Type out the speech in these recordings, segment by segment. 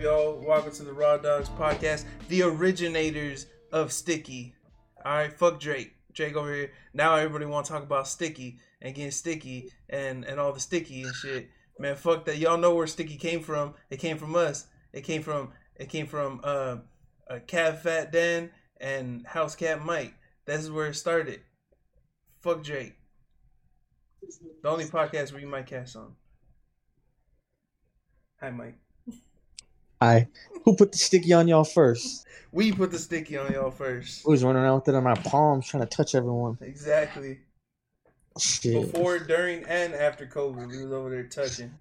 y'all? Welcome to the Raw Dogs Podcast, the originators of Sticky. All right, fuck Drake. Drake over here. Now everybody want to talk about Sticky and getting sticky and and all the sticky and shit. Man, fuck that. Y'all know where Sticky came from. It came from us. It came from it came from uh, uh Cat Fat Dan and House Cat Mike. That's where it started. Fuck Drake. The only podcast where you might catch on. Hi, Mike. Hi. Who put the sticky on y'all first? We put the sticky on y'all first. Who was running around with it on my palms trying to touch everyone? Exactly. Shit. Before, during, and after COVID, we was over there touching.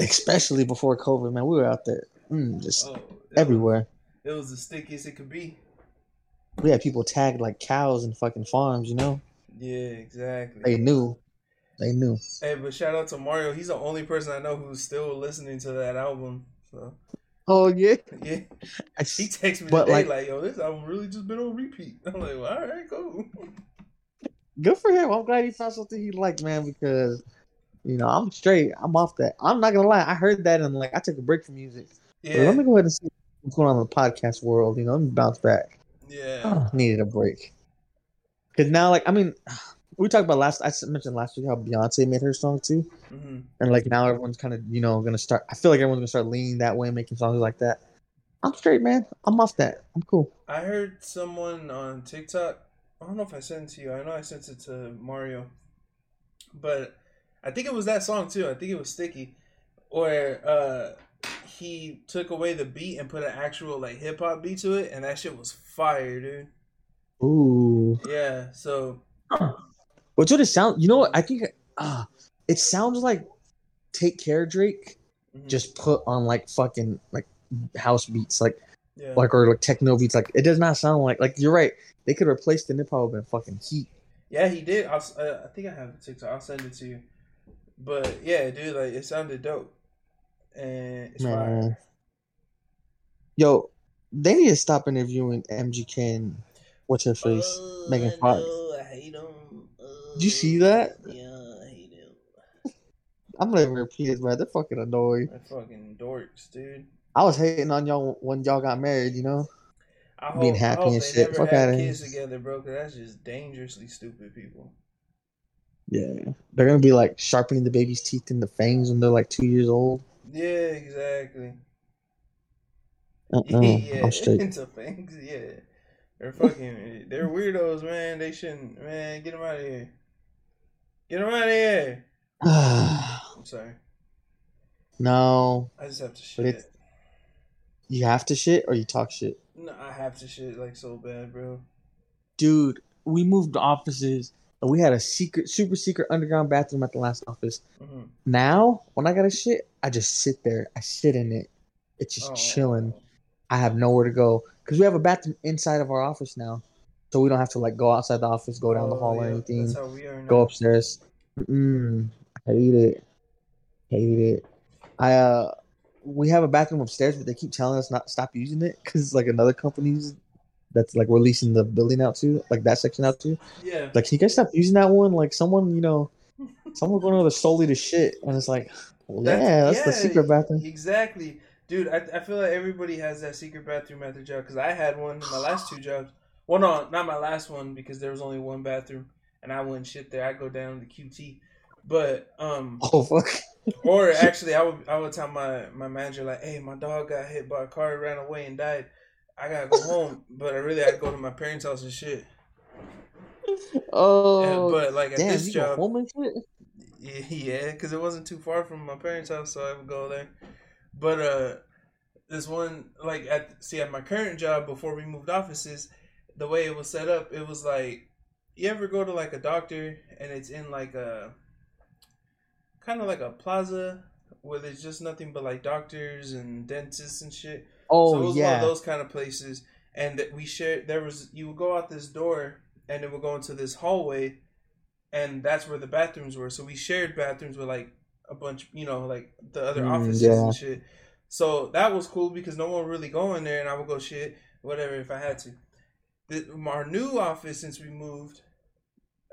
Especially before COVID, man. We were out there mm, just Oh, everywhere. Was, it was the stickiest it could be. We had people tagged like cows in fucking farms, you know? Yeah, exactly. They knew. They knew. Hey, but shout out to Mario. He's the only person I know who's still listening to that album. So Oh yeah. yeah, he s- texted me But, today like- like, "Yo, this album really just been on repeat." I'm like, well, "All right, cool." Good for him. I'm glad he found something he liked, man, because you know, I'm straight. I'm off that. I'm not gonna lie, I heard that and like I took a break from music. But Yeah, let me go ahead and see what's going on in the podcast world, you know, let me bounce back. yeah, ah, needed a break. Cause now, like, I mean, we talked about last. I mentioned last week how Beyonce made her song too, hmm and like now everyone's kind of you know gonna start. I feel like everyone's gonna start leaning that way, and making songs like that. I'm straight, man. I'm off that. I'm cool. I heard someone on TikTok. I don't know if I sent it to you. I know I sent it to Mario, but I think it was that song too. I think it was Sticky, where uh, he took away the beat and put an actual like hip hop beat to it, and that shit was fire, dude. Ooh, Yeah. So what's what it sound? You know what? I think ah, it sounds like "Take Care" Drake mhm, just put on like fucking like house beats, like yeah. like or like techno beats. Like it does not sound like like you're right. They could replace the hip hop with fucking heat. Yeah, he did. I'll, uh, I think I have a TikTok. I'll send it to you. But yeah, dude, like it sounded dope, and it's fire. Yo, they need to stop interviewing MGK and what's her face, Oh, Megan I Fox. know, I hate him. Did you see that? Yeah, I hate him. I'm not even repeat it, man. They're fucking annoying. They're fucking dorks, dude. I was hating on y'all when y'all got married, you know. I hope, Being I happy hope and they shit. Fuck outta here. kids together, bro. Cause that's just dangerously stupid people. Yeah, they're gonna be like sharpening the baby's teeth in the fangs when they're like two years old. Yeah, exactly. Uh-uh. yeah, I'm straight. into things. Yeah, they're fucking. They're weirdos, man. They shouldn't. Man, get them out of here. Get them out of here. I'm sorry. no, I just have to shit. you have to shit or you talk shit, No, I have to shit like so bad, bro. dude. We moved offices and we had a secret, super secret underground bathroom at the last office. hmm Now, when I got to shit, I just sit there. I sit in it. It's just Oh. chilling. I have nowhere to go because we have a bathroom inside of our office now, so we don't have to like go outside the office, go down the Oh, hall or anything. That's how we are. Go upstairs. Mm, hate it. Hate it. I uh, we have a bathroom upstairs, but they keep telling us not to stop using it because it's like another company's that's like releasing the building out to like that section out to. Yeah. Like, can you guys stop using that one? Like, someone you know, someone going over there solely to shit, and it's like, well, yeah, that's the secret bathroom. Exactly, dude. I, I feel like everybody has that secret bathroom at their job because I had one in my last two jobs. Well, no, not my last one because there was only one bathroom and I wouldn't shit there. I'd go down to QT, but um, Oh fuck. or actually, I would I would tell my my manager like, hey, my dog got hit by a car, ran away and died. I gotta go home, but I really had to go to my parents' house and shit. Oh, And- but like at damn, this job, go home and shit. Yeah, because it wasn't too far from my parents' house, so I would go there. But uh, this one, like at see at my current job before we moved offices, the way it was set up, it was like you ever go to like a doctor and it's in like a kind of like a plaza where there's just nothing but like doctors and dentists and shit. Oh so it was one of those kind of places, and that we shared. There was you would go out this door, and it would go into this hallway, and that's where the bathrooms were. So we shared bathrooms with like a bunch, you know, like the other Mm, offices yeah. and shit. So that was cool because no one really go in there, and I would go shit whatever if I had to. The, our new office since we moved,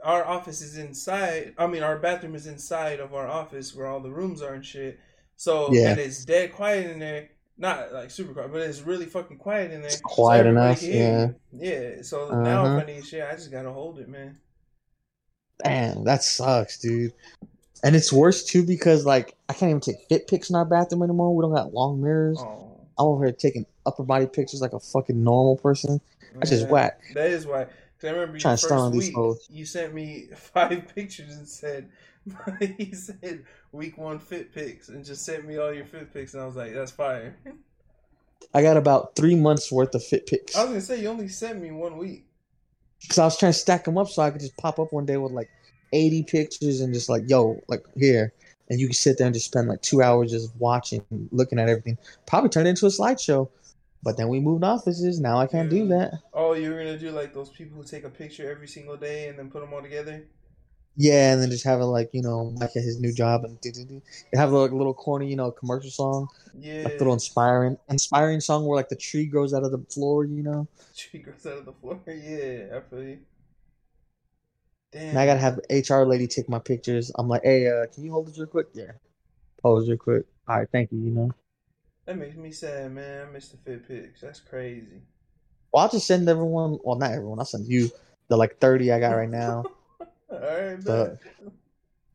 our office is inside. I mean, our bathroom is inside of our office where all the rooms are and shit. So Yeah. and it's dead quiet in there Not like super quiet, but it's really fucking quiet in there. It's quiet everybody enough, yeah. Yeah. So now Uh-huh. if I need shit, I just gotta hold it, man. Damn, that sucks, dude. And it's worse too because like I can't even take fit pics in our bathroom anymore. We don't got long mirrors. Oh. I'm over here taking upper body pictures like a fucking normal person. That's just whack. That is why. 'Cause I remember Trying to first these week, you sent me five pictures and said, he said week one fit pics and just sent me all your fit pics and I was like, that's fire. I got about three months worth of fit pics I was gonna say you only sent me one week. because I was trying to stack them up so I could just pop up one day with like 80 pictures and just like, yo, like here. And you can sit there and just spend like two hours just watching, looking at everything. Probably turn it into a slideshow. But then we moved offices. Now I can't do that. Oh, you were gonna do like those people who take a picture every single day and then put them all together. Yeah, and then just have it like, you know, like at his new job and do, do, do. Have like a little corny, you know, commercial song, Yeah, like little inspiring, inspiring song where like the tree grows out of the floor, you know. tree grows out of the floor. Yeah, I feel you. Damn. And I gotta have HR lady take my pictures. I'm like, hey, uh, can you hold this real quick? Yeah. Pose real quick. All right, thank you. You know. That makes me sad, man. I miss the fit pics. That's crazy. Well, I'll just send everyone. Well, not everyone. I'll send you the like 30 I got right now. All right, bet.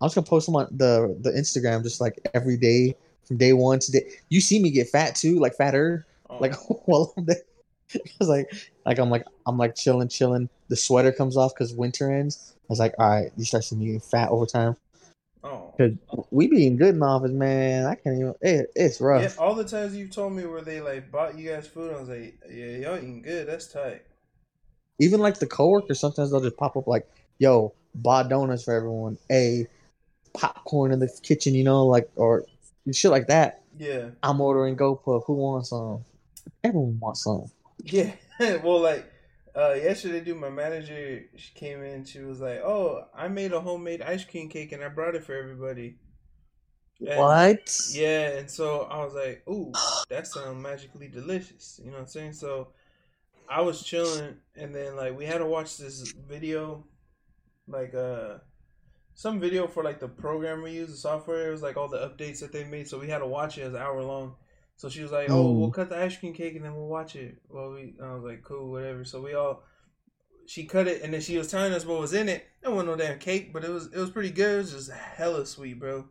I'm just gonna post them on the the Instagram just like every day from day one to day. You see me get fat too, like fatter. Oh, Like while I'm there, it's like like I'm like I'm like chilling, chilling. The sweater comes off because winter ends. I was like, all right, you start seeing me getting fat over time. Oh. Cause we be eating good in the office, man. I can't even. It, it's rough. Yeah, all the times you've told me where they like bought you guys food, I was like, yeah, y'all eating good. That's tight. even like the coworkers, sometimes they'll just pop up like, "Yo, bought donuts for everyone." A popcorn in the kitchen, you know, like or shit like that. Yeah, I'm ordering GoPuff. Who wants some? Everyone wants some. yeah. well, like uh, yesterday, dude, my manager she came in. She was like, "Oh, I made a homemade ice cream cake and I brought it for everybody." And- What? Yeah, and so I was like, "Ooh, that sounds magically delicious." You know what I'm saying? So I was chilling, and then like we had to watch this video, like uh, some video for like the program we use, the software. It was like all the updates that they made, so we had to watch it. It was an hour long. So she was like, "Oh, we'll cut the ice cream cake and then we'll watch it." Well, we I was like, "Cool, whatever." So we all she cut it, and then she was telling us what was in it. It wasn't no damn cake, but it was it was pretty good. It was just hella sweet, bro.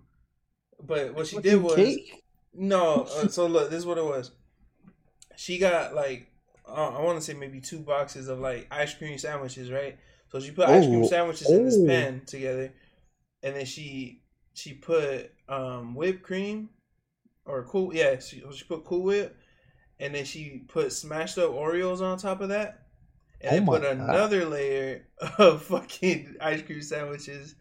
But what she did was cake. no. Uh, so look, this is what it was. She got like uh, I want to say maybe two boxes of like ice cream sandwiches, right? So she put ice cream Oh, sandwiches in this oh. pan together, and then she she put um whipped cream or cool yeah she she put Cool Whip, and then she put smashed up Oreos on top of that, and Oh put God. another layer of fucking ice cream sandwiches,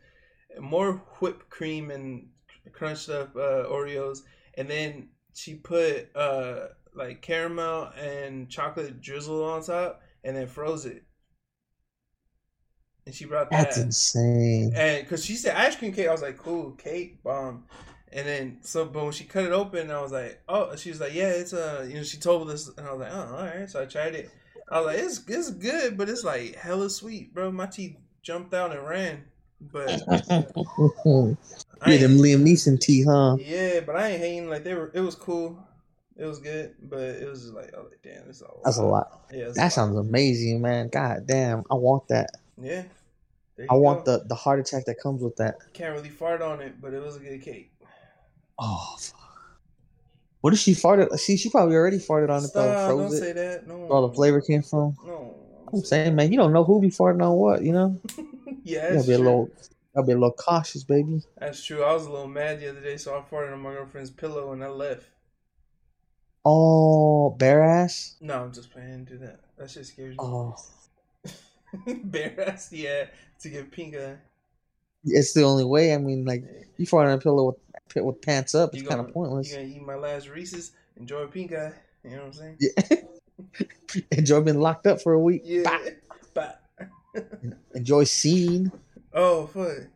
more whipped cream and crunched up uh, Oreos, and then she put uh like caramel and chocolate drizzle on top, and then froze it. And she brought that. That's insane. And because she said ice cream cake, I was like, cool, cake, bomb. And then so, but when she cut it open, I was like, oh, she was like, yeah, it's a, you know, she told us, and I was like, oh, all right. So I tried it. I was like, it's it's good, but it's like hella sweet, bro. My teeth jumped out and ran. But I yeah, them Liam Neeson tea, huh? yeah, but I ain't hating. Like they were, it was cool. It was good, but it was just like, oh, like, damn, this is a That's a lot. Yeah, it's a That lot. sounds amazing, man. God damn, I want that. Yeah. I you want the the heart attack that comes with that. Can't really fart on it, but it was a good cake. Oh, fuck. what if she farted? See, she probably already farted on it though. Stop! Don't Froze say that. No. Where all the flavor came from. No. I'm saying, man, you don't know who be farting on what. You know, yeah, that's be a little, gotta be a little cautious, baby. That's true. I was a little mad the other day, so I farted on my girlfriend's pillow and I left. Oh, bare ass. No, I'm just playing. Do that. That shit scares me. Oh, Bare ass, yeah, to get pink eye. It's the only way. I mean, like you fart on a pillow with with pants up. It's kind of pointless. You gonna eat my last Reese's? Enjoy pink eye. You know what I'm saying? Yeah. Enjoy being locked up for a week. Yeah. Bah. But Enjoy seeing. oh fuck.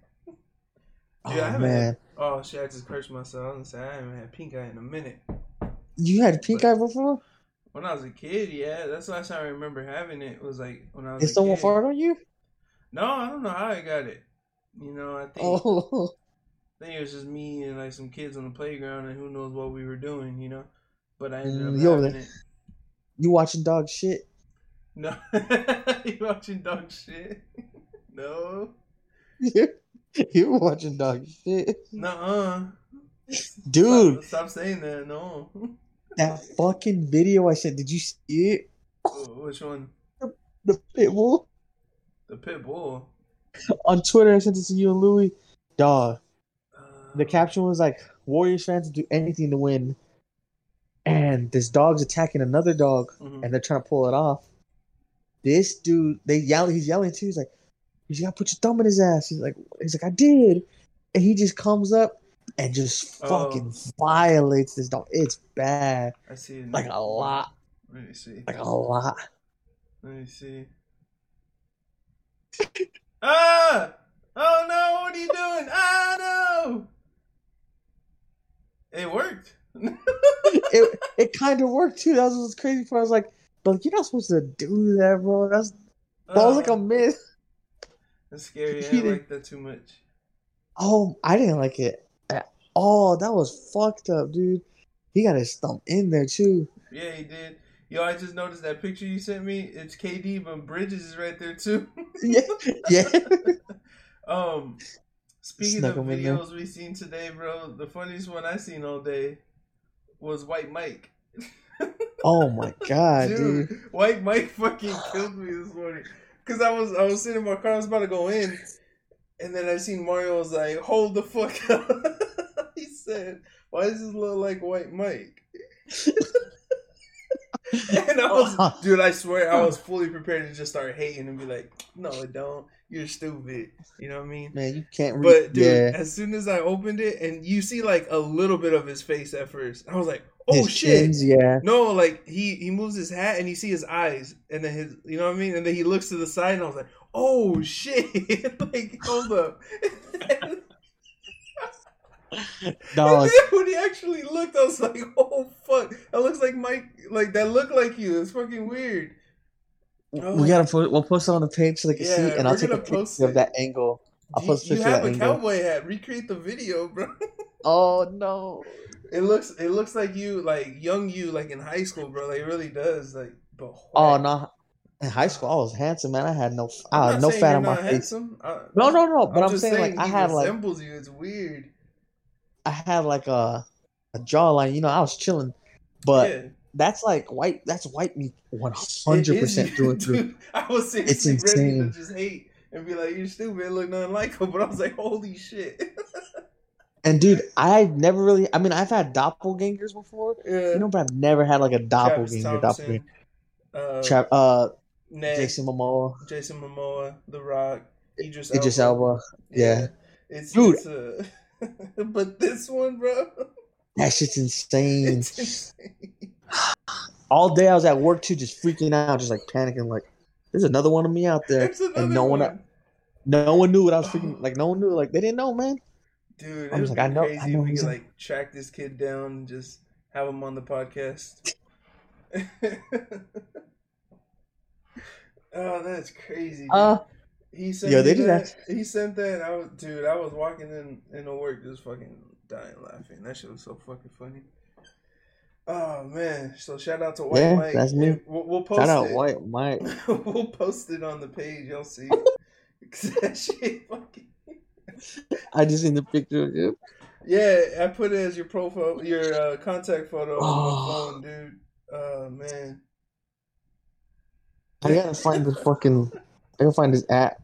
Oh, Dude, I oh man, had- Oh shit! I just cursed myself. I was gonna say I haven't had pink eye in a minute. you had pink eye before? When I was a kid, yeah, that's the last time I remember having it. it Was like when I was. Did a someone kid. fart on you? No, I don't know how I got it. You know, I think Oh, I think it was just me and like some kids on the playground, and who knows what we were doing. You know, but I ended up Mm, you over having it. You watching dog shit? No, you watching dog shit? No, You you watching dog shit, nuh-uh. dude? stop, stop saying that. No, That fucking video I sent. Did you see it? Wh- which one? The pit bull The pit bull. on Twitter. I sent it to you and Louis. Dog. Uh, The caption was like, "Warriors fans do anything to win," and this dog's attacking another dog, mhm. and they're trying to pull it off. This dude, they yell. He's yelling too. He's like, "You gotta put your thumb in his ass." He's like, "He's like, I did," and he just comes up and just Oh. fucking violates this dog. It's bad, I see like a lot, Let me see. like a lot. Let me see. ah! Oh no! What are you doing? Ah no! It worked. It it kind of worked too. That was what's crazy part. I was like, "But you're not supposed to do that, bro." That's that was like Oh, a myth. That's scary. I didn't- like that too much. Oh, I didn't like it at all. That was fucked up, dude. He got his thumb in there too. Yeah, he did. Yo, I just noticed that picture you sent me. It's KD, but Bridges is right there too. Yeah, yeah. Um, speaking Snuck of videos we've seen today, bro, the funniest one I've seen all day was White Mike. Oh my god, dude. White Mike fucking killed me this morning. Cause I was I was sitting in my car, I was about to go in, and then I seen Mario was like, "Hold the fuck up." he said, "Why does this look like White Mike?" and I oh, was, dude, I swear, I was fully prepared to just start hating and be like, "No, it don't. You're stupid." You know what I mean? Man, you can't read. But dude, yeah. as soon as I opened it, and you see like a little bit of his face at first, I was like, "Oh His shit!" chins, yeah. No, like he he moves his hat and you see his eyes, and then his, you know what I mean, and then he looks to the side, and I was like, "Oh shit!" like hold up. Dog. when he actually looked, I was like, "Oh fuck!" That looks like Mike. Like that looked like you. It's fucking weird. Oh. We gotta put. We'll post it on the page so they can see, Yeah, and I'll take a picture of that angle. I'll You, post a you have a angle. cowboy hat. Recreate the video, bro. Oh no. It looks it looks like you like young you like in high school, bro. Like it really does. Like but Oh no. In high school, I was handsome, man. I had no, I'm not had no saying fat on my not face. handsome. I- No, no, no. But I'm, just saying, like I had like resembles you. It's weird. I had like a a jawline. You know, I was chilling, but yeah. that's like white. That's white me one hundred percent through and through. I was It's insane. just hate and be like, "You're stupid." Look nothing like him, but I was like, "Holy shit!" And dude, I never really. I mean, I've had doppelgangers before, yeah. you know, but I've never had like a doppelganger. Doppelganger. Thompson, uh, Tra- uh, Ned, Jason Momoa, Jason Momoa, The Rock, Idris, Idris Elba. Elba. Yeah. It's, Dude. It's, uh, but this one, bro, That shit's insane. insane. All day I was at work too, just freaking out, just like panicking, like there's another one of me out there, and no one, one. no one knew what I was freaking like. No one knew, like they didn't know, man. Dude, I was like, I know- crazy I know we could like track this kid down and just have him on the podcast. oh, that's crazy. dude. Uh, he sent yo, they did that. He sent that. I was, dude, I was walking in into work just fucking dying laughing. That shit was so fucking funny. Oh man! So shout out to White Yeah, Mike. that's me. We'll, we'll post shout out it. White Mike. we'll post it on the page. You'll see. that shit fucking. I just seen the picture of him. Yeah, I put it as your profile, your uh, contact photo on my Oh. phone, dude. Oh man. I gotta find the fucking. I gotta find his app.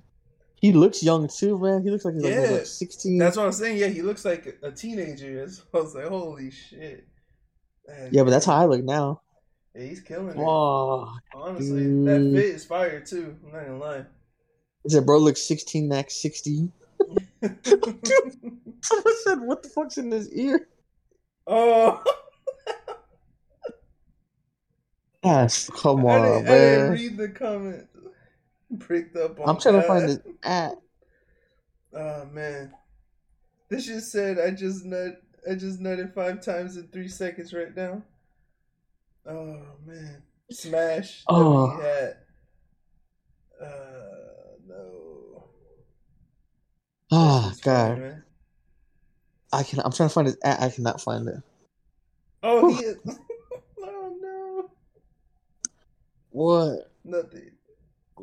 He looks young too, man. He looks like he's like, Yeah. like sixteen. That's what I'm saying. Yeah, he looks like a teenager. I was like, holy shit. Man, yeah, but that's how I look now. yeah, he's killing it. Oh, Honestly, dude. that fit is fire too. I'm not gonna lie. he said, "Bro, looks sixteen, max 60. Someone said, "What the fuck's in his ear?" oh, Yes, come I, on, didn't, I didn't man. read the comment. Pricked up on I'm trying to find his app. Oh man, this just said I just nut. I just nutted five times in three seconds right now. Oh man, smash. Oh. Oh. Hat. Uh no. Oh That's just funny, god. I can. I'm trying to find his app. I cannot find it. Oh, he is. What? Nothing.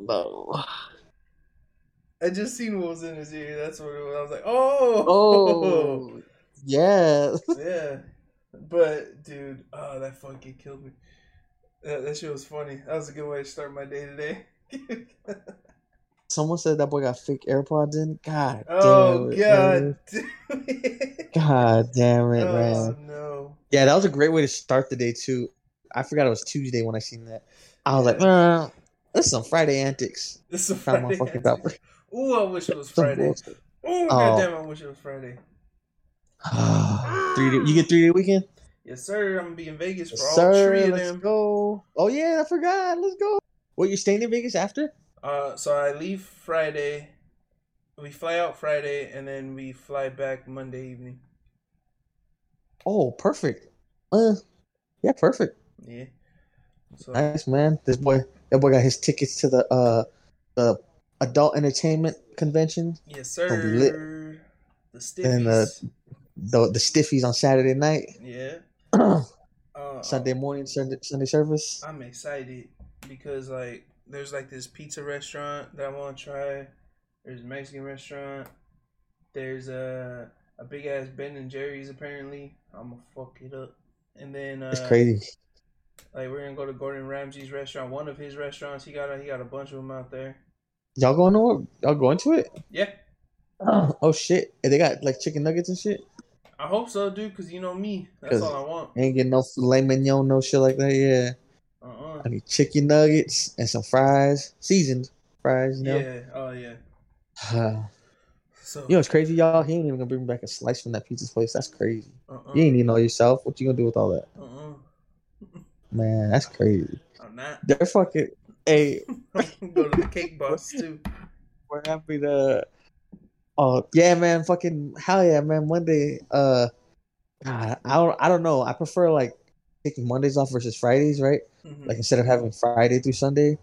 No. I just seen what was in his ear. That's what it was. I was like, oh, Oh. Yeah. yeah. But dude, oh, that fucking killed me. That, that shit was funny. That was a good way to start my day today. Someone said that boy got fake AirPods in. God oh damn it. god. man. Dude. God damn it, oh man. no. Yeah, that was a great way to start the day too. I forgot it was Tuesday when I seen that. I was Yeah. like, nah, this is some Friday antics. This is my Friday. answer. Ooh, I wish it was Friday. bullshit. Oh, Oh. goddamn, I wish it was Friday. three day, you get three day weekend? Yes, sir. I'm gonna be in Vegas for Yes, all sir. three of Let's them. go. Oh yeah, I forgot. Let's go. What you staying in Vegas after? Uh, so I leave Friday. We fly out Friday, and then we fly back Monday evening. Oh, perfect. Uh, yeah, perfect. Yeah. So Nice man. This boy, that boy got his tickets to the uh the adult entertainment convention. yes, sir. The And, stiffies. uh, The the stiffies on Saturday night, yeah. Uh, Sunday morning, Sunday Sunday service. I'm excited because like there's like this pizza restaurant that I want to try. There's a Mexican restaurant. There's a a big ass Ben and Jerry's apparently. I'm gonna fuck it up. And then uh, It's crazy. Like we're gonna go to Gordon Ramsay's restaurant. One of his restaurants. He got a, he got a bunch of them out there. Y'all going to y'all going to it? Yeah, Oh shit! And they got like chicken nuggets and shit. I hope so, dude. Cause you know me. That's all I want. Ain't getting no filet mignon, no shit like that. Yeah, Uh uh I need chicken nuggets and some fries, seasoned fries. You know. Yeah. Oh yeah. So you know it's crazy, y'all? He ain't even gonna bring back a slice from that pizza place. That's crazy. uh uh You ain't even know yourself. What you gonna do with all that? uh uh. Man, that's crazy. I'm not. They're fucking. Hey, go to the cake box too. we're happy to. Oh yeah, man! Fucking hell yeah, man! Monday. Uh, God, I don't. I don't know. I prefer like taking Mondays off versus Fridays, right? Mhm. Like instead of having Friday through Sunday,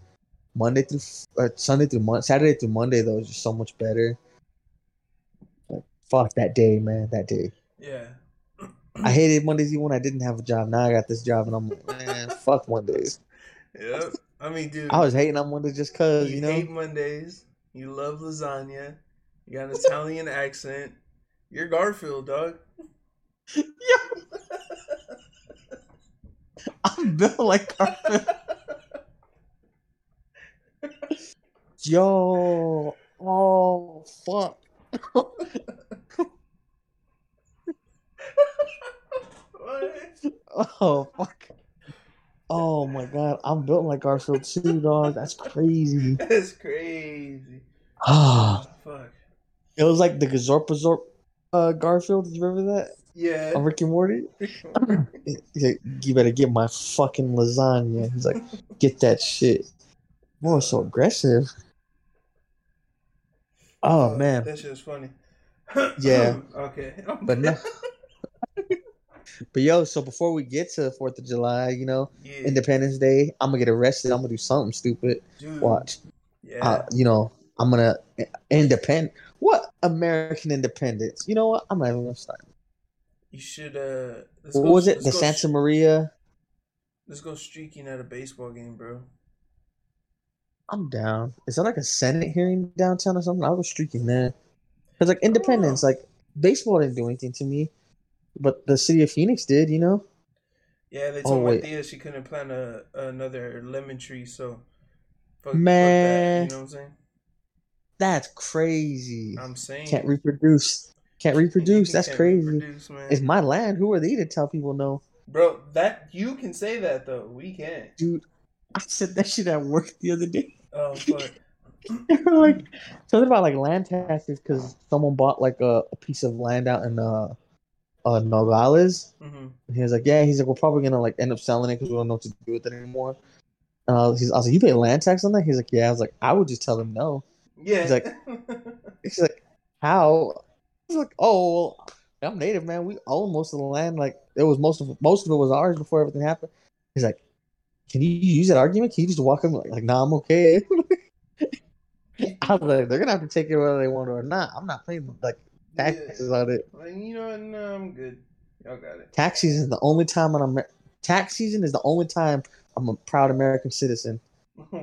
Monday through or Sunday through Monday, Saturday through Monday though is just so much better. Like, fuck that day, man. That day. yeah. I hated Mondays even when I didn't have a job. Now I got this job and I'm like, man, fuck Mondays. Yep. I mean, dude. I was hating on Mondays just cause, you, you know. hate Mondays. You love lasagna. You got an Italian accent. You're Garfield, dog. Yeah. I'm built like Garfield. Yo, oh fuck. What? Oh fuck. Oh my god, I'm built like Garfield too, dog. That's crazy. That's crazy. Ah, Fuck. it was like the Gazorpazorp uh Garfield. Did you remember that Yeah. on Rick and Morty? He's like, you better get my fucking lasagna. He's like, get that shit. Boy, so aggressive. Oh man, That shit was funny. Yeah. okay. but no. But yo, so before we get to the Fourth of July, you know, Yeah. Independence Day, I'm gonna get arrested. I'm gonna do something stupid. Dude. Watch. Yeah. Uh, you know, I'm gonna independent. What American independence? You know what? I'm not even gonna start. you should. Uh. What go- was it? The Santa Maria. Let's go streaking at a baseball game, bro. I'm down. Is that like a Senate hearing downtown or something? I was streaking there. Cause like independence, Oh. like baseball didn't do anything to me, but the city of Phoenix did. You know? Yeah, they Oh, told wait. Thea she couldn't plant a another lemon tree, so fuck, fuck Man. that. You know what I'm saying? That's crazy. I'm saying Can't reproduce. Can't reproduce. That's Can't crazy. reproduce. It's my land. Who are they to tell people no? Bro, that you can say that though. We can't. Dude, I said that shit at work the other day. Oh fuck. They were like something about like land taxes because someone bought like a, a piece of land out in uh uh Nogales. hmm he was like, yeah, he's like, we're probably gonna like end up selling it because we don't know what to do with it anymore. And I was, he's, I was like, you pay land tax on that? He's like, yeah. I was like, I would just tell him no. Yeah. He's like- He's like, how? Was like, oh, well, I'm native, man. We own most of the land. Like, it was most of most of it was ours before everything happened. He's like, can you use that argument? Can you just walk him like, like nah, I'm okay. I was like, they're gonna have to take it whether they want it or not. I'm not playing like taxes on it. Like, you know what? No, I'm good. Y'all got it. Tax season is the only time I'm tax season is the only time I'm a proud American citizen.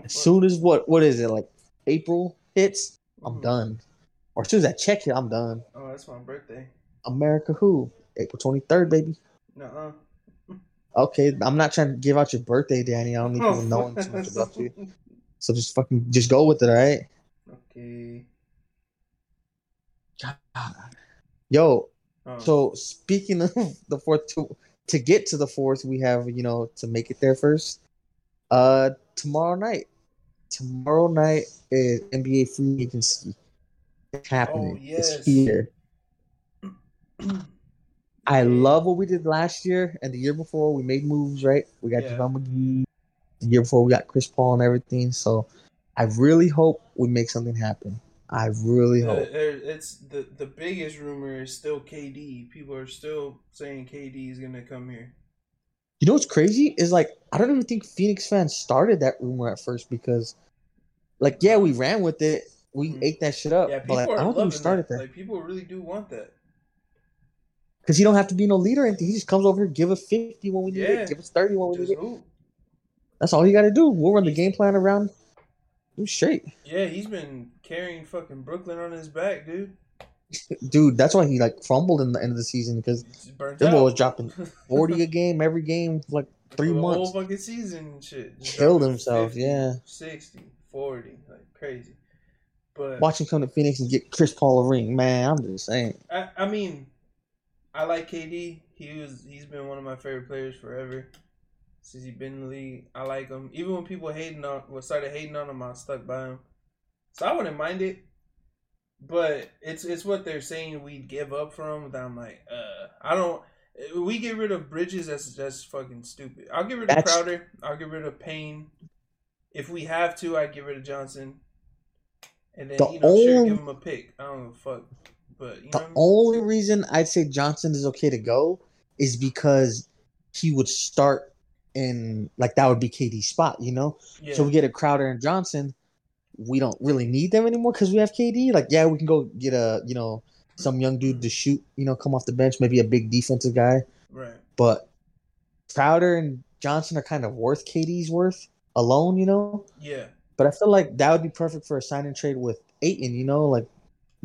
As soon as what what is it like April hits, I'm Mhm. done. Or as soon as that check hit, I'm done. Oh, that's my birthday. America who? April 23rd, baby. Nuh-uh. Okay, I'm not trying to give out your birthday, Danny. I don't need people knowing too much about you. So just fucking just go with it, all right? Okay. Yo, Oh. so speaking of the fourth to to get to the fourth, we have, you know, to make it there first. Uh tomorrow night. Tomorrow night is NBA free agency. It's happening. Oh, yes. It's here. I love what we did last year and the year before. We made moves, right? We got Yeah. JaVale McGee. The year before, we got Chris Paul and everything. So I really hope we make something happen. I really hope. it's the the biggest rumor is still KD. People are still saying KD is gonna come here. You know what's crazy is like I don't even think Phoenix fans started that rumor at first because, like, yeah, we ran with it, we Mhm. ate that shit up, Yeah, but people like, are I don't think we started that. that Like people really do want that. because he don't have to be no leader or anything. He just comes over here, give us fifty when we need Yeah. it, give us thirty when we Just need it. That's all you got to do. We'll run the game plan around. You straight. Yeah, he's been carrying fucking Brooklyn on his back, dude. dude. That's why he like fumbled in the end of the season because Them out. boys dropping forty a game every game, for, like three For months. whole fucking season and shit. Just Killed himself, yeah. 60, 40, like crazy. But Watch him come to Phoenix and get Chris Paul a ring, man. I'm just saying. I, I mean, I like KD. He was he's been one of my favorite players forever since he been in the league. I like him. Even when people hating on, well, started hating on him, I stuck by him. So I wouldn't mind it. But it's it's what they're saying we'd give up from. That I'm like, uh, I don't. We get rid of Bridges. That's that's fucking stupid. I'll get rid of That's- Crowder. I'll get rid of Payne. If we have to, I get rid of Johnson. And then The you know, sure, give him a pick. I don't give a fuck. But you know, The what I mean? only reason I'd say Johnson is okay to go is because he would start in like that would be KD's spot, you know. yeah. So we get a Crowder and Johnson. We don't really need them anymore because we have KD. Like, yeah, we can go get a you know some young dude to shoot, you know, come off the bench, maybe a big defensive guy. right. But Crowder and Johnson are kind of worth KD's worth alone, you know. Yeah. But I feel like that would be perfect for a sign and trade with Ayton, you know, like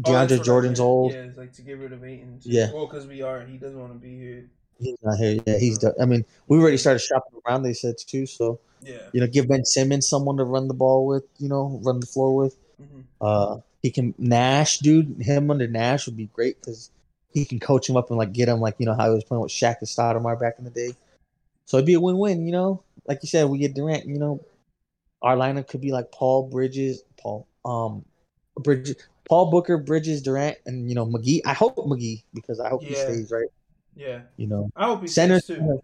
Oh, DeAndre I Jordan's old. Yeah, it's like to get rid of Ayton. too. Yeah. Well, because we are. He doesn't want to be here. He's not here. Yeah, he's. The, I mean, we already started shopping around. They said too. So Yeah. you know, give Ben Simmons someone to run the ball with. You know, run the floor with. hmm Uh, he can Nash, dude. Him under Nash would be great because he can coach him up and like get him like you know how he was playing with Shaq and Stoudemire back in the day. So it'd be a win-win. You know, like you said, we get Durant. You know, our lineup could be like Paul Bridges, Paul, um, Bridges, Paul Booker, Bridges, Durant, and you know McGee. I hope McGee because I hope he stays right. Yeah. You know. I hope he Centers- too.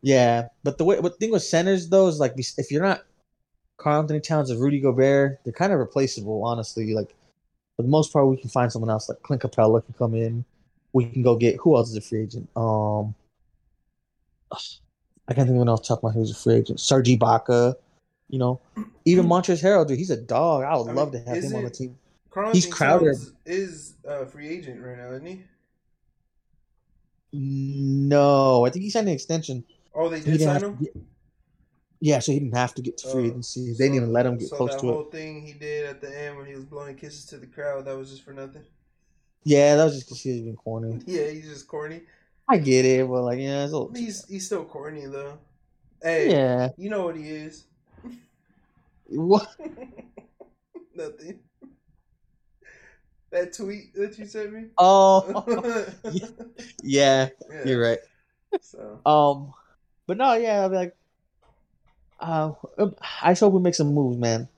Yeah, but the way, but the thing with centers though is like if you're not Karl Anthony Towns or Rudy Gobert, they're kind of replaceable. Honestly, like for the most part, we can find someone else like Clint Capela can come in. We can go get who else is a free agent? Um, I can't think of anyone else top of my head who's a free agent. Serge Ibaka, you know, even Montrezl Harrell, dude, he's a dog. I would I love mean, to have him on the team. Karl He's Anthony Crowder. Towns is a free agent right now, isn't he? No, I think he signed an extension. Oh, they He did sign him. get- yeah, so he didn't have to get to free Oh, agency. They didn't even let him get so close to it. whole thing he did at the end when he was blowing kisses to the crowd, that was just for nothing. Yeah, that was just because he was being corny. Yeah, he's just corny. I get it, but like, yeah, little. He's he's still corny though. Hey, yeah. you know what he is? What? Nothing. That tweet that you sent me. Oh, yeah, Yeah, you're right. So Um, but no, yeah, I'll be like, uh, I just hope we make some moves, man.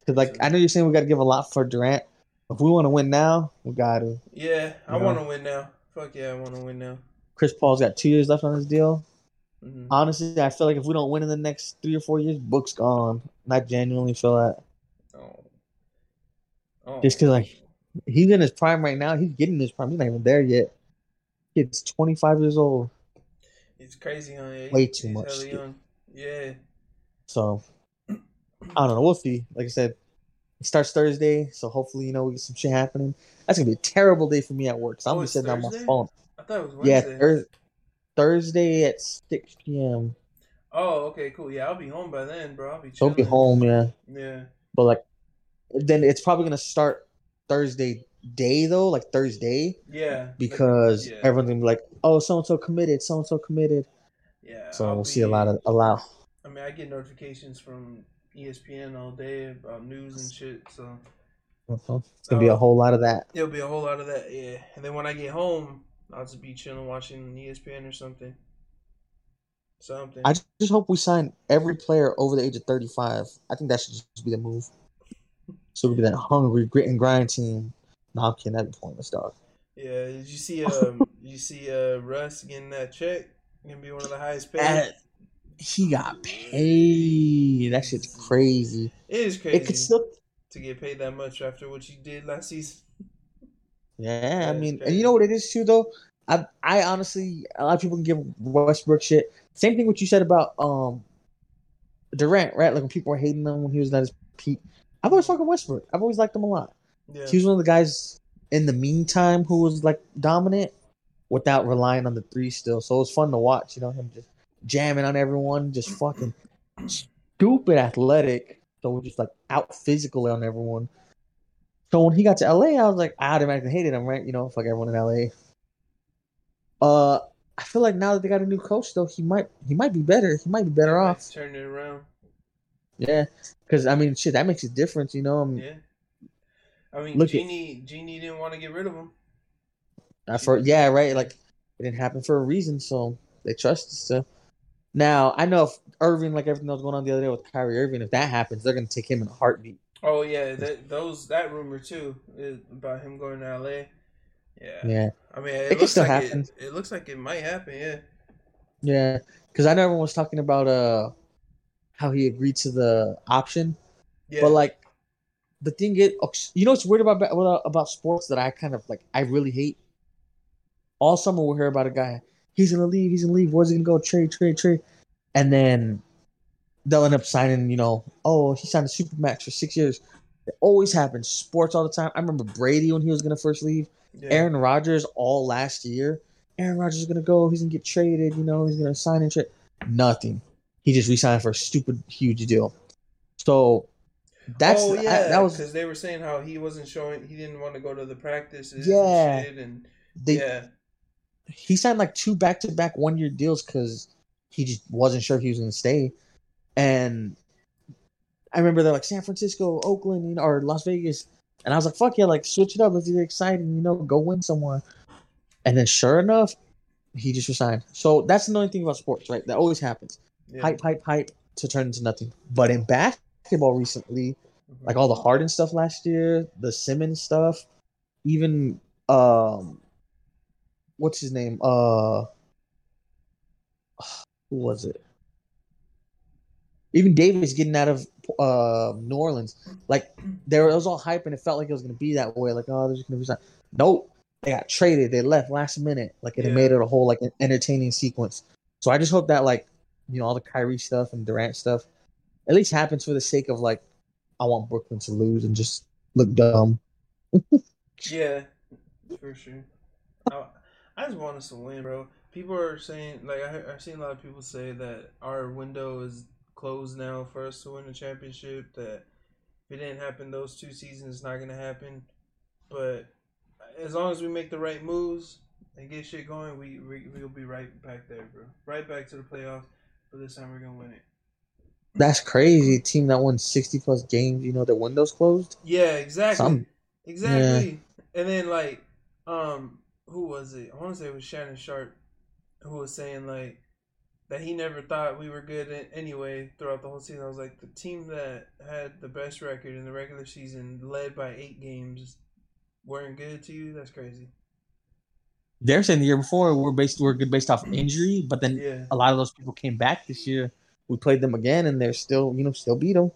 Because like, I know you're saying we got to give a lot for Durant. If we want to win now, we got to. yeah, I want to win now. Fuck yeah, I want to win now. Chris Paul's got two years left on his deal. hmm Honestly, I feel like if we don't win in the next three or four years, book's gone. And I genuinely feel that. Oh. Oh. Just because like he's in his prime right now, he's getting his prime. He's not even there yet. Kid's 25 years old. He's crazy? Yeah, Way too he's much. Yeah. So I don't know. We'll see. Like I said, it starts Thursday, so hopefully you know we get some shit happening. That's gonna be a terrible day for me at work. So I'm Oh, gonna be it's sitting on my Thursday? phone. I thought it was Yeah, Wednesday. Thurs Thursday at 6 p.m. Oh, okay, cool. Yeah, I'll be home by then, bro. I'll be. So I'll be home, yeah. Yeah. But like, then it's probably gonna start Thursday day though, like Thursday, Yeah. because yeah. everyone's gonna be like, "Oh, so and so committed, so and so committed." Yeah. So I'll we'll see a lot of a lot. I mean, I get notifications from ESPN all day about news and shit, so mm-hmm. It's gonna be a whole lot of that. there'll be a whole lot of that. Yeah. And then when I get home, I'll just be chilling watching ESPN or something. Something. I just hope we sign every player over the age of 35. I think that should just be the move. So we'll be that hungry, grit and grind team. Kidding. That'd be dog. Yeah, did you see um you see uh Russ getting that check? Gonna be one of the highest paid. And he got paid. That shit's crazy. it is crazy It could still. to get paid that much after what you did last season. Yeah, I mean, and you know what it is too, though. I, I honestly, a lot of people can give Westbrook shit. Same thing what you said about um Durant, right? Like when people were hating him when he was at his peak. I've always fucking Westbrook. I've always liked him a lot. Yeah. He was one of the guys in the meantime who was like dominant without relying on the three still. So it was fun to watch, you know, him just jamming on everyone, just fucking stupid athletic. So we're just like out physically on everyone. So when he got to LA, I was like, I automatically hated him, right? You know, fuck everyone in LA. Uh I feel like now that they got a new coach though, he might he might be better. He might be better off. Turn it around. Yeah. Cause I mean shit, that makes a difference, you know. Um, Yeah. I mean, Look at- Jeanie Jeanie didn't want to get rid of him. I for yeah, right. Like it didn't happen for a reason, so they trust us to. Now I know if Irving, like everything that was going on the other day with Kyrie Irving, if that happens, they're gonna take him in a heartbeat. Oh yeah, that those that rumor too is about him going to LA. Yeah. Yeah, I mean, it, It can looks still like happen. It, it looks like it might happen. Yeah. yeah. Because I know everyone was talking about uh how he agreed to the option, Yeah. but like the thing is, oh, you know what's weird about about sports that I kind of like I really hate. All summer we'll hear about a guy. He's gonna leave. He's gonna leave. Where's he gonna go? Trade, trade, trade. And then they'll end up signing. You know, oh, he signed a super max for six years. It always happens. Sports all the time. I remember Brady when he was gonna first leave. yeah. Aaron Rodgers all last year. Aaron Rodgers is gonna go. He's gonna get traded. You know, he's gonna sign and trade. Nothing. He just resigned for a stupid huge deal. So that's oh I- that was because they were saying how he wasn't showing. He didn't want to go to the practices. Yeah. And shit and they yeah. he signed like two back to back one year deals because he just wasn't sure if he was going to stay. And I remember they're like San Francisco, Oakland, you know, or Las Vegas, and I was like, "Fuck yeah, like switch it up, let's get exciting, you know, go win somewhere." And then sure enough, he just resigned. So that's the only thing about sports, right? That always happens. Yeah. Hype, hype, hype to turn into nothing. But in basketball recently, Mhm. like all the Harden stuff last year, the Simmons stuff, even um, what's his name? Uh, who was it? Even Davis getting out of uh New Orleans, like there was all hype and it felt like it was gonna be that way. Like oh, they're gonna be something. Nope, they got traded. They left last minute. Like it Yeah. made it a whole like entertaining sequence. So I just hope that like you know all the Kyrie stuff and Durant stuff at least happens for the sake of like I want Brooklyn to lose and just look dumb. Yeah, for sure. I, I just want us to win, bro. People are saying, like, I, I've seen a lot of people say that our window is closed now for us to win the championship. That if it didn't happen those two seasons, it's not gonna happen. But as long as we make the right moves and get shit going, we, we we'll be right back there, bro. Right back to the playoffs. But this time we're gonna win it. That's crazy. A team that won sixty plus games, you know, their windows closed. Yeah, exactly. Some- exactly. And then like, um, who was it? I want to say it was Shannon Sharpe, who was saying like that he never thought we were good in, anyway throughout the whole season. I was like, the team that had the best record in the regular season, led by eight games, weren't good to you. That's crazy. They're saying the year before we're based we're good based off injury, but then Yeah, a lot of those people came back this year. We played them again, and they're still you know still beat them,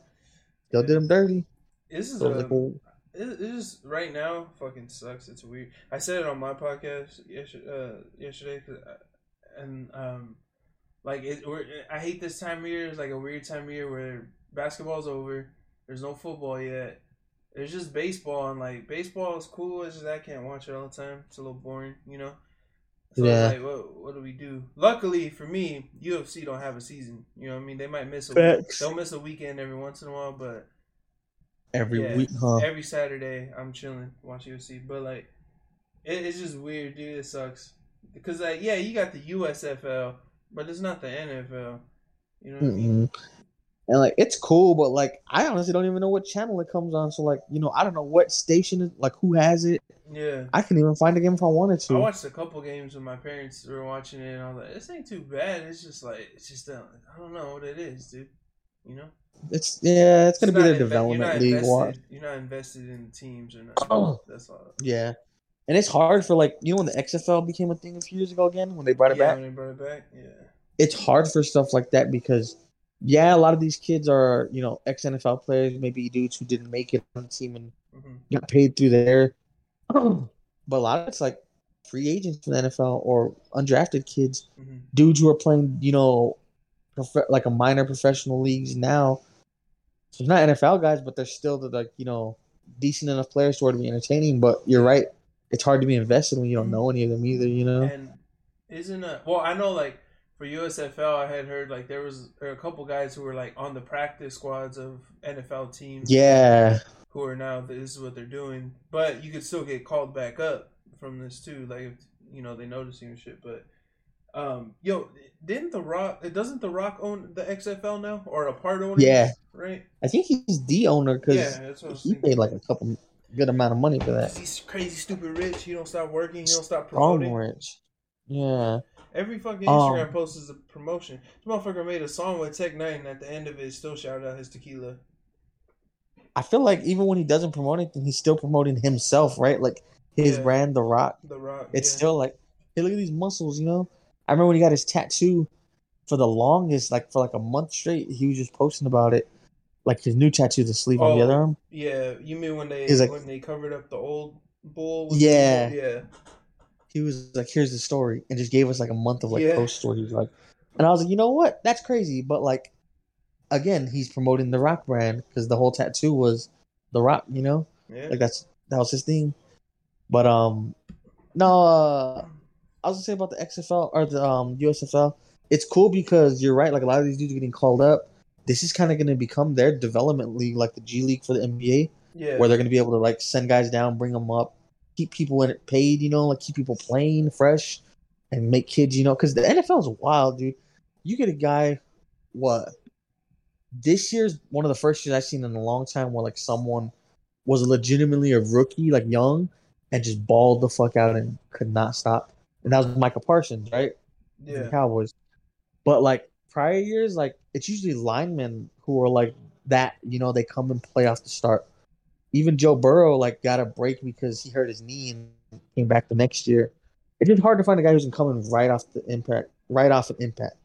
still did them dirty. this is So a. like, well, It, it just right now fucking sucks. It's weird. I said it on my podcast yesterday, uh, yesterday, 'cause I- and um, like it. We're, I hate this time of year. It's like a weird time of year where basketball's over. There's no football yet. There's just baseball, and like baseball is cool. It's just I can't watch it all the time. It's a little boring, you know. So Yeah. it's like, what, what do we do? Luckily for me, UFC don't have a season. You know what I mean? They might miss a Facts. they'll miss a weekend every once in a while, but Every Yeah. week, huh? every Saturday I'm chilling, watch UFC. But like, it, it's just weird, dude. It sucks because like, yeah, you got the USFL, but it's not the NFL. You know what I mean? Mm-hmm. And like it's cool, but like I honestly don't even know what channel it comes on. So like you know I don't know what station it, like who has it. Yeah. I can even find the game if I wanted to. I watched a couple games when my parents were watching it, and I was like, "This ain't too bad." It's just like it's just uh, I don't know what it is, dude. You know, It's yeah, it's gonna be their development league. invested-. You're not invested in the teams or nothing. Oh. That's all. Yeah, and it's hard for like you know when the XFL became a thing a few years ago again when they brought it yeah, back. when they brought it back, yeah, It's hard for stuff like that because yeah, a lot of these kids are you know ex NFL players, maybe dudes who didn't make it on the team and hmm got paid through there. but a lot of it's like free agents from the NFL or undrafted kids, hmm dudes who are playing, you know, prof- like a minor professional leagues now. So it's not NFL guys, but they're still the like you know decent enough players to be entertaining. But you're right, it's hard to be invested when you don't know any of them either. You know, And isn't a well? I know like for USFL, I had heard like there was there a couple guys who were like on the practice squads of NFL teams. yeah, who are now this is what they're doing. But you could still get called back up from this too, like if you know they notice you and shit. But um, yo, didn't the Rock? Doesn't the Rock own the XFL now, or a part owner? Yeah. right. I think he's the owner because Yeah, that's what I was he thinking. paid like a couple good amount of money for that. He's crazy, stupid rich. He don't stop working. He don't stop Strong promoting. rich. Yeah. Every fucking Um, Instagram post is a promotion. This motherfucker made a song with Tech N9ne, and at the end of it, still shout out his tequila. I feel like even when he doesn't promote anything, he's still promoting himself, right? Like his Yeah. brand, The Rock. The Rock. It's yeah. still like, hey, look at these muscles, you know? I remember when he got his tattoo for the longest, like for like a month straight, he was just posting about it. Like his new tattoo, the sleeve on the Oh, other arm. Yeah, you mean when they He's like- when they covered up the old bull? with Yeah. the- yeah. He was like, here's the story, and just gave us like a month of like Yeah. posts where he like, and I was like, you know what? That's crazy. But like, again, he's promoting the Rock brand because the whole tattoo was the Rock, you know? Yeah. Like that's that was his thing. But um no uh I was gonna say about the XFL or the um USFL. It's cool because you're right, like a lot of these dudes are getting called up. This is kind of gonna become their development league, like the G League for the NBA, yeah. where they're gonna be able to like send guys down, bring them up, keep people in it paid, you know, like keep people playing fresh and make kids, you know, because the NFL is wild, dude. You get a guy, what? This year's one of the first years I've seen in a long time where like someone was legitimately a rookie, like young, and just balled the fuck out and could not stop. And that was Micah Parsons, right? Yeah. Cowboys. But like prior years, like it's usually linemen who are like that, you know, they come and play off the start. Even Joe Burrow like got a break because he hurt his knee and came back the next year. It's just hard to find a guy who's coming right off the impact, right off an impact.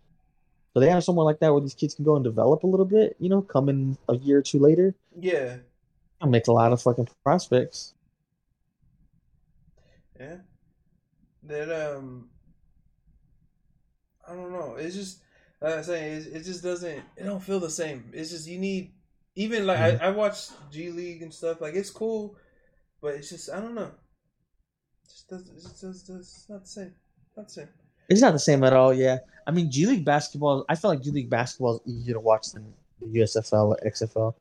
So they have someone like that where these kids can go and develop a little bit, you know, come in a year or two later Yeah. and make a lot of fucking prospects. Yeah. That um I don't know. It's just like I say, it, it just doesn't it don't feel the same. It's just you need even like I, I watch G League and stuff, like it's cool, but it's just I don't know. It just doesn't it's just, it's not the same. Not the same. It's not the same at all, yeah. I mean, G League basketball, I feel like G League basketball is easier to watch than the USFL or XFL.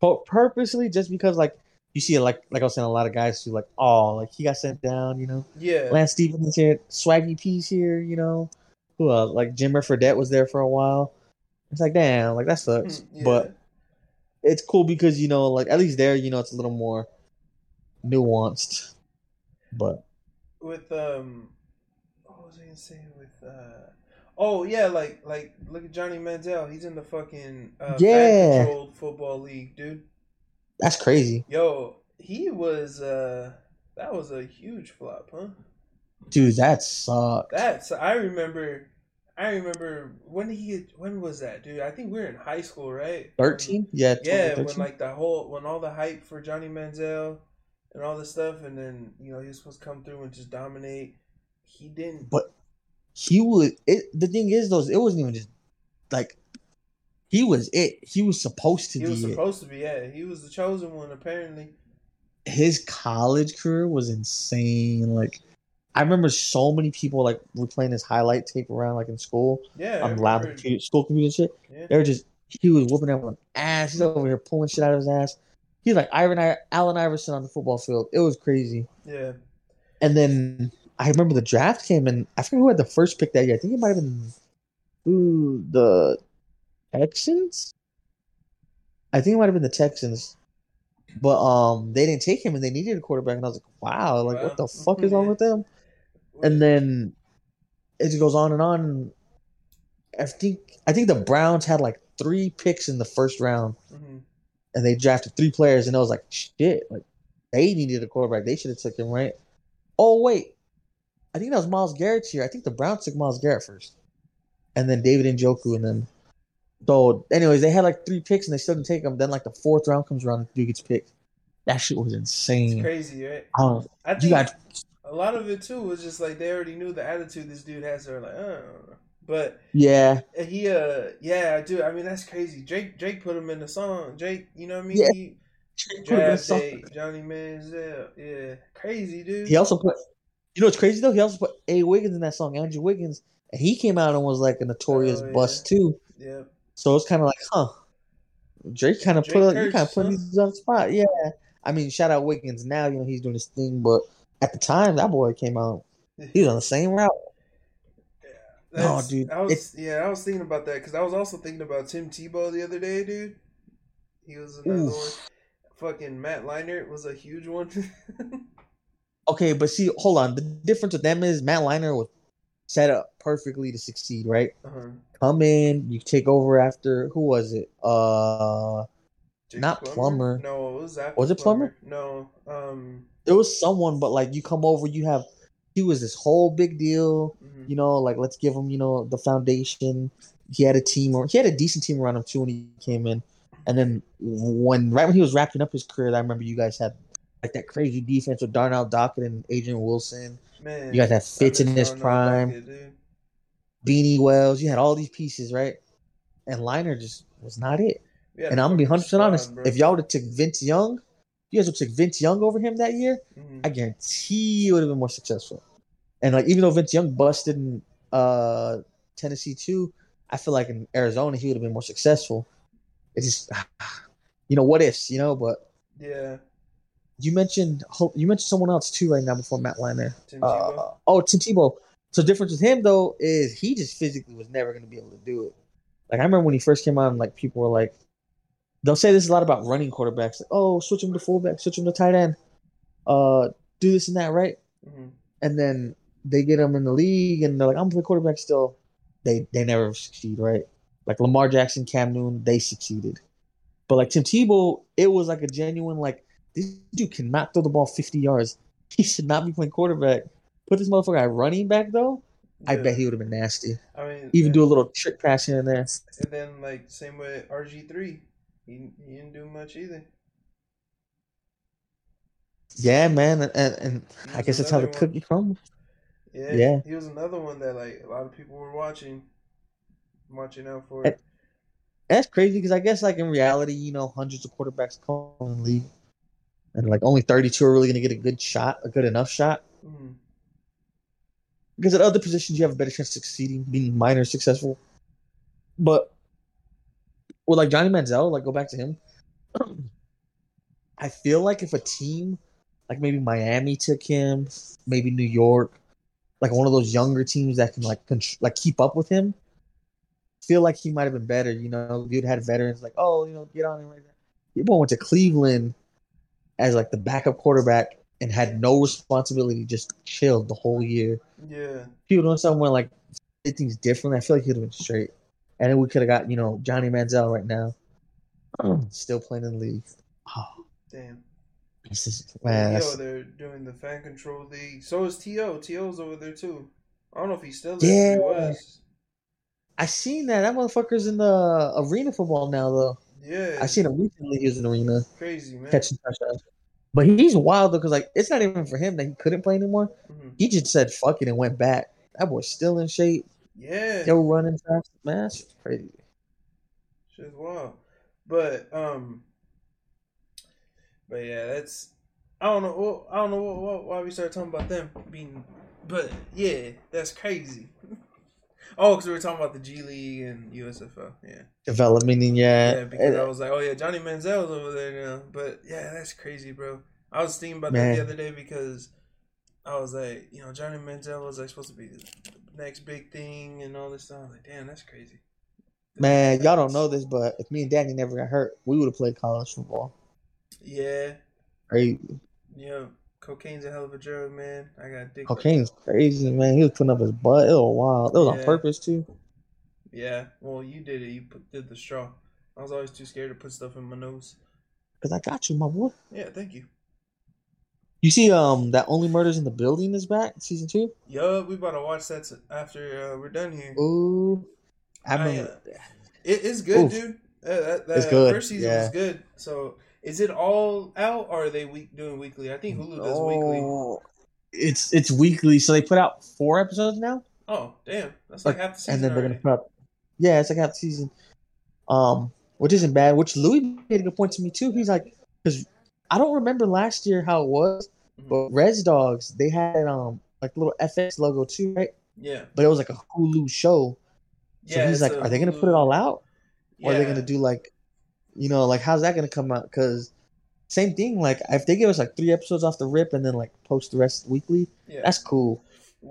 But purposely, just because, like, you see, like, like I was saying, a lot of guys who, like, oh, like, he got sent down, you know? Yeah. Lance Stevens here, Swaggy P's here, you know? Who else? Like, Jimmer Fredette was there for a while. It's like, damn, like, that sucks. Hmm, Yeah. But it's cool because, you know, like, at least there, you know, it's a little more nuanced. But, with um what was I gonna say with uh oh yeah like like look at Johnny Manziel he's in the fucking uh Yeah. controlled football league dude that's crazy. yo he was uh that was a huge flop huh Dude, that sucked. that's I remember I remember when he when was that dude I think we were in high school right 13? Yeah, yeah, 2013. when like the whole when all the hype for Johnny Manziel and all this stuff, and then you know he was supposed to come through and just dominate. He didn't. But he would. It the thing is, though, it wasn't even just like he was it. He was supposed to He be was it. supposed to be. Yeah, he was the chosen one. Apparently. His college career was insane. Like I remember so many people like were playing this highlight tape around like in school Yeah, on I lab remember- computer, school computer shit. Yeah. They were just he was whooping everyone ass. He's over here pulling shit out of his ass. He's like Ivan I- Allen Iverson on the football field. It was crazy. Yeah. And then I remember the draft came and I forget who had the first pick that year. I think it might have been ooh, the Texans. I think it might have been the Texans. But um they didn't take him and they needed a quarterback and I was like, wow, like what the fuck is wrong with them? And then it just goes on and on. I think I think the Browns had like three picks in the first round Mhm. and they drafted three players and I was like, shit, like they needed a quarterback. They should have took him, right? Oh wait. I think that was Myles Garrett's year. I think the Browns took Myles Garrett first. And then David Njoku and then so anyways, they had like three picks and they still didn't take him. Then like the fourth round comes around and dude gets picked. That shit was It's insane. crazy, right? I. I You got a lot of it too was just like they already knew the attitude this dude has. They're like, oh. But yeah. he, uh, yeah, I do. I mean, that's crazy. Jake, Jake put him in the song. Jake, you know what I mean? Yeah. He, draft day, Johnny Manziel. Yeah, crazy dude. He also put, you know what's crazy though? He also put A. Wiggins in that song, Andrew Wiggins, and he came out and was like a notorious Oh, yeah. bust too. yeah, So it's kind of like, huh? Drake kind of Drake put you kind of put huh? these on the spot. Yeah, I mean, shout out Wiggins. Now you know he's doing his thing, but at the time that boy came out, he was on the same route. That's- dude, I was it's- yeah, I was thinking about that because I was also thinking about Tim Tebow the other day, dude. He was another Oof. one. Fucking Matt Leinart was a huge one. Okay, but see, hold on. The difference with them is Matt Leinart was set up perfectly to succeed. Right, uh-huh. come in, you take over after who was it? Uh, Jake Not Plummer. No, it was after Was it Plummer? No, um, it was someone, but like you come over, you have. He was this whole big deal. mhm. you know, like let's give him, you know, the foundation. He had a team, or he had a decent team around him too when he came in. And then when right when he was wrapping up his career, I remember you guys had like that crazy defense with Darnell Dockett and Adrian Wilson. man, You guys had Fitz in his prime, Dockett. Beanie Wells. You had all these pieces, right? And Leinart just was not it. And I'm gonna be hundred percent honest. bro. If y'all would have took Vince Young, you guys would took Vince Young over him that year. Mhm. I guarantee you would have been more successful. And like even though Vince Young busted in uh Tennessee too, I feel like in Arizona he would have been more successful. It's just you know what ifs, you know. But yeah, you mentioned you mentioned someone else too right now before Matt Leinart. Tim Uh, oh, Tim Tebow. So the difference with him though is he just physically was never going to be able to do it. Like I remember when he first came on, like people were like, they'll say this a lot about running quarterbacks. Like, oh, switch him to fullback, switch him to tight end, uh, do this and that, right? Mhm. and then they get them in the league, and they're like, "I'm gonna play quarterback still." They they never succeed, right? Like Lamar Jackson, Cam Newton, they succeeded, but like Tim Tebow, it was like a genuine like this dude cannot throw the ball 50 yards. He should not be playing quarterback. Put this motherfucker at running back though. I bet he would have been nasty. I mean, Even do a little trick pass here and there. and then like same with RG three, he, didn't do much either. Yeah, man, and, and, I guess that's how the one. cookie crumbles. Yeah, Yeah. he was another one that like a lot of people were watching, watching out for. That's crazy because I guess like in reality, you know, hundreds of quarterbacks come in the league, and like only 32 are really gonna get a good shot, a good enough shot. Mhm. because at other positions you have a better chance of succeeding, being minor successful. But with like Johnny Manziel, like go back to him. I feel like if a team like maybe Miami took him, maybe New York, like one of those younger teams that can like contr- like keep up with him, feel like he might have been better. You know, you'd had veterans like, oh, you know, get on him right there. People went to Cleveland as like the backup quarterback and had no responsibility, just chilled the whole year Yeah, people doing somewhere like did things differently, I feel like he'd have been straight. And then we could have got, you know, Johnny Manziel right now. Still playing in the league. Oh, damn. this is man. Yo, they're doing the fan control league. So is To. To's over there too. I don't know if he's still Yeah. there. He was. I seen that. That motherfucker's in the arena football now though. Yeah, I seen him recently he was in the arena crazy man. catching touchdowns. But he's wild though, because like it's not even for him that he couldn't play anymore. Mhm. He just said fuck it and went back. That boy's still in shape. Yeah, Still running fast. Man, that's crazy. shit's wild. But um, but yeah, that's I don't know. Well, I don't know what, what, why we started talking about them being but yeah, that's crazy. oh, because we were talking about the G League and USFL. Yeah. Development, and yeah. Yeah, because I was like, oh yeah, Johnny Manziel's over there now. But yeah, that's crazy, bro. I was thinking about Man. that the other day because I was like, you know, Johnny Manziel was like supposed to be the next big thing and all this stuff. I was like, damn, that's crazy. Man, y'all don't know this, but if me and Danny never got hurt, we would have played college football. Yeah, Crazy. yeah. Cocaine's a hell of a drug, man. I got addicted. Cocaine's crazy, man. He was putting up his butt. It was wild. It was Yeah. on purpose too. Yeah, well, you did it. You put, did the straw. I was always too scared to put stuff in my nose. Cause I got you, my boy. Yeah, thank you. You see, um, that only murders in the building is back, season two. Yo, we about to watch that t- after uh, we're done here. Ooh, I I, remember. uh, It, it's good, Oof. dude. Uh, that, that It's good, First season yeah. was good. So, is it all out, or are they week doing weekly? I think Hulu does weekly. Oh, It's it's weekly, so they put out four episodes now, Oh, damn, that's like, Like, half the season and then they're gonna put up. Yeah, it's like half the season. Um, which isn't bad. Which Louis made a good point to me too. He's like, because I don't remember last year how it was, Mhm. but Rez Dogs they had um like little FX logo too, right? Yeah, But it was like a Hulu show. So yeah. he's like, are they gonna put it all out? Or are they gonna do like, you know, like how's that gonna come out? Because same thing, like if they give us like three episodes off the rip and then like post the rest weekly, Yeah. that's cool.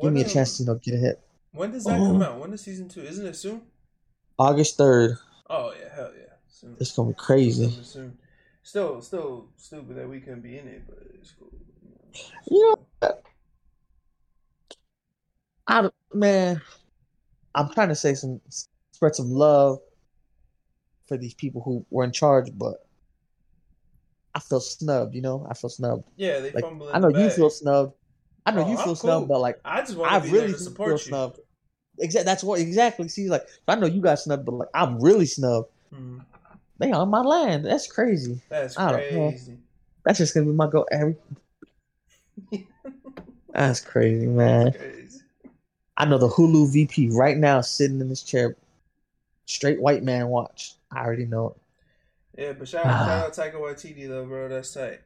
Give me a um, chance to you know get a hit. When does that Oh. come out? When is season two? Isn't it soon? August third, Oh yeah, hell yeah, soon. it's gonna be crazy. Soon. Still, still stupid that we couldn't be in it, but it's cool. You know, I man, I'm trying to say some spread some love for these people who were in charge, but I feel snubbed. You know, I feel snubbed. Yeah, they Like fumble. I know you feel snubbed. I know Oh, you feel snubbed, but like I just want I to be really there to feel support you. snubbed. Exactly. That's what exactly. See, like I know you got snubbed, but like I'm really snubbed. Mhm. They on my land. That's crazy. That's crazy. That's just gonna be my go every. That's crazy, man. Crazy. I know the Hulu VP right now sitting in this chair. Straight white man watch. I already know it. Yeah, but shout Ah. out, shout out Taika Waititi though, bro. That's tight.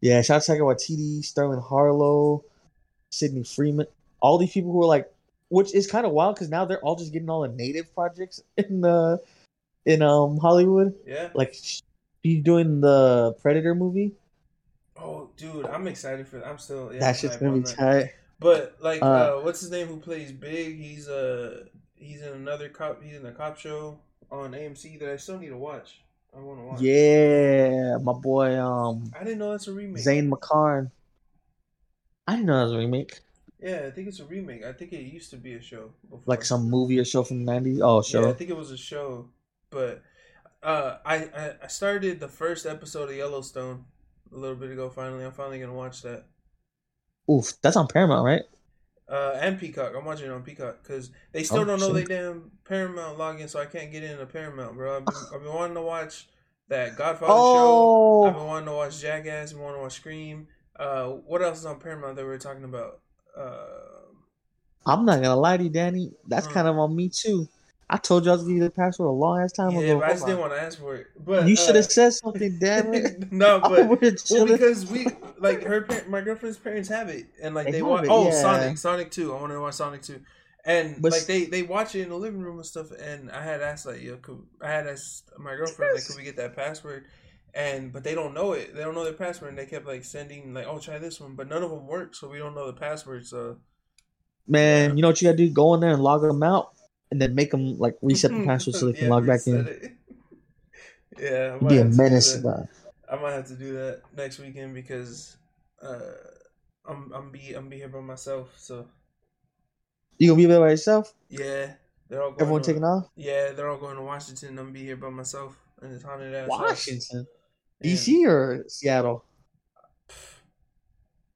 Yeah, shout out to Taika Waititi, Sterlin Harjo, Sydney Freeland, all these people who are like, which is kind of wild because now they're all just getting all the native projects in uh in um Hollywood. Yeah. Like she's doing the Predator movie. Oh, dude, I'm excited for. I'm still. Yeah, that shit's gonna be that. tight. But like, uh, Uh, what's his name? Who plays Big? He's uh, he's in another cop. He's in a cop show on AMC that I still need to watch. I want to watch. Yeah, my boy um I didn't know that's a remake. Zahn McClarnon. I didn't know that was a remake. Yeah, I think it's a remake. I think it used to be a show before. Like some movie or show from the nineties. Oh, show. Yeah, I think it was a show, but uh, I, I started the first episode of Yellowstone a little bit ago. Finally, I'm finally gonna watch that. Oof, that's on Paramount, right? Uh, and Peacock. I'm watching it on Peacock because they still Oh, don't know shit. they damn Paramount login, so I can't get into Paramount, bro. I've been, I've been wanting to watch that Godfather show. I've been Oh, wanting to watch Jackass. I've been wanting to watch Scream. Uh, what else is on Paramount that we were talking about? Uh, I'm not gonna lie to you, Danny. That's Huh. kind of on me too. I told you I was gonna give you the password a long ass time yeah, ago. but I just didn't want to ask for it. But you uh, should have said something, damn it. no, but Well, because we like her, par- my girlfriend's parents have it, and like They they, watch. it, Oh, yeah. Sonic, Sonic Two. I want to watch Sonic Two, and But like they they watch it in the living room and stuff. And I had asked like, yo, could, I had asked my girlfriend like, could we get that password? And but they don't know it. They don't know their password, and they kept like sending like, oh, try this one, but none of them work, so we don't know the password. So Man, you know what you gotta do? Go in there and log them out, and then make them like reset the password so they can Yeah, log back in. it. yeah, I be a have to do menace. I might have to do that next weekend because uh, I'm I'm be I'm be here by myself. So You gonna be there by yourself? yeah, they're all going Everyone to, taking off? Yeah, they're all going to Washington. I'm be here by myself in this haunted ass. Washington, Yeah. DC, or Seattle?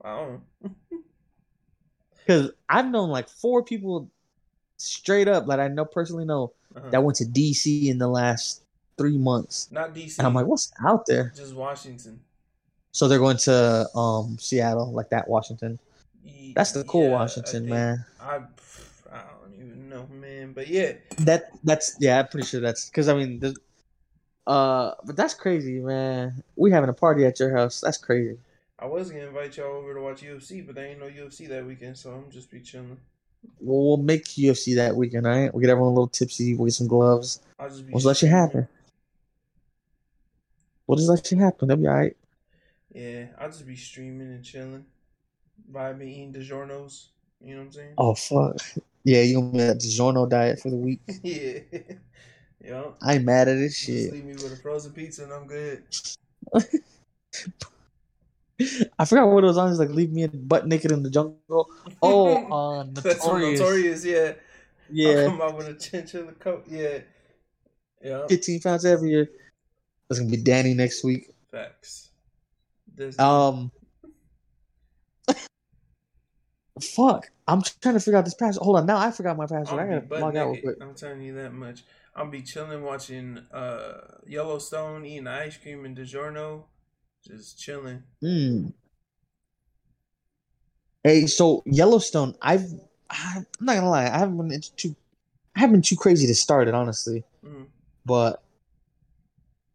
I don't. Because I've known like four people straight up that I know personally know Uh-huh. that went to DC in the last three months, Not DC. and I'm like, what's out there? just Washington. So they're going to um Seattle, like that Washington. That's the cool yeah, Washington, man. I I don't even know, man. But yeah, That that's yeah, I'm pretty sure that's because I mean, uh, but that's crazy, man. We having a party at your house. That's crazy. I was gonna invite y'all over to watch UFC, but there ain't no UFC that weekend, so I'm just be chilling. Well, we'll make UFC that weekend, all right? We'll get everyone a little tipsy. We'll get some gloves. I'll just be. We'll let you happen. We'll just let you happen. That'll be all right. Yeah, I'll just be streaming and chilling, vibing, eating DiGiorno's. You know what I'm saying? Oh, fuck. Yeah, you gonna be at the DiGiorno diet for the week. yeah. yeah. I ain't mad at this Just shit. leave me with a frozen pizza and I'm good. I forgot what it was on. It's like, leave me butt naked in the jungle. Oh, uh, That's Notorious. Notorious, yeah. I'll Yeah, come out with a chinchilla coat. Yeah. Yeah. 15 pounds every year. That's gonna be Danny next week. Facts. Um, fuck. I'm trying to figure out this password. Hold on, now I forgot my password. I I'll be gotta log out real quick. I'm telling you that much. I'll be chilling, watching uh Yellowstone, eating ice cream in DiGiorno, just chilling. Hmm. Hey, so Yellowstone, I've I'm not gonna lie, I haven't been too, I haven't been too crazy to start it honestly, Mm. but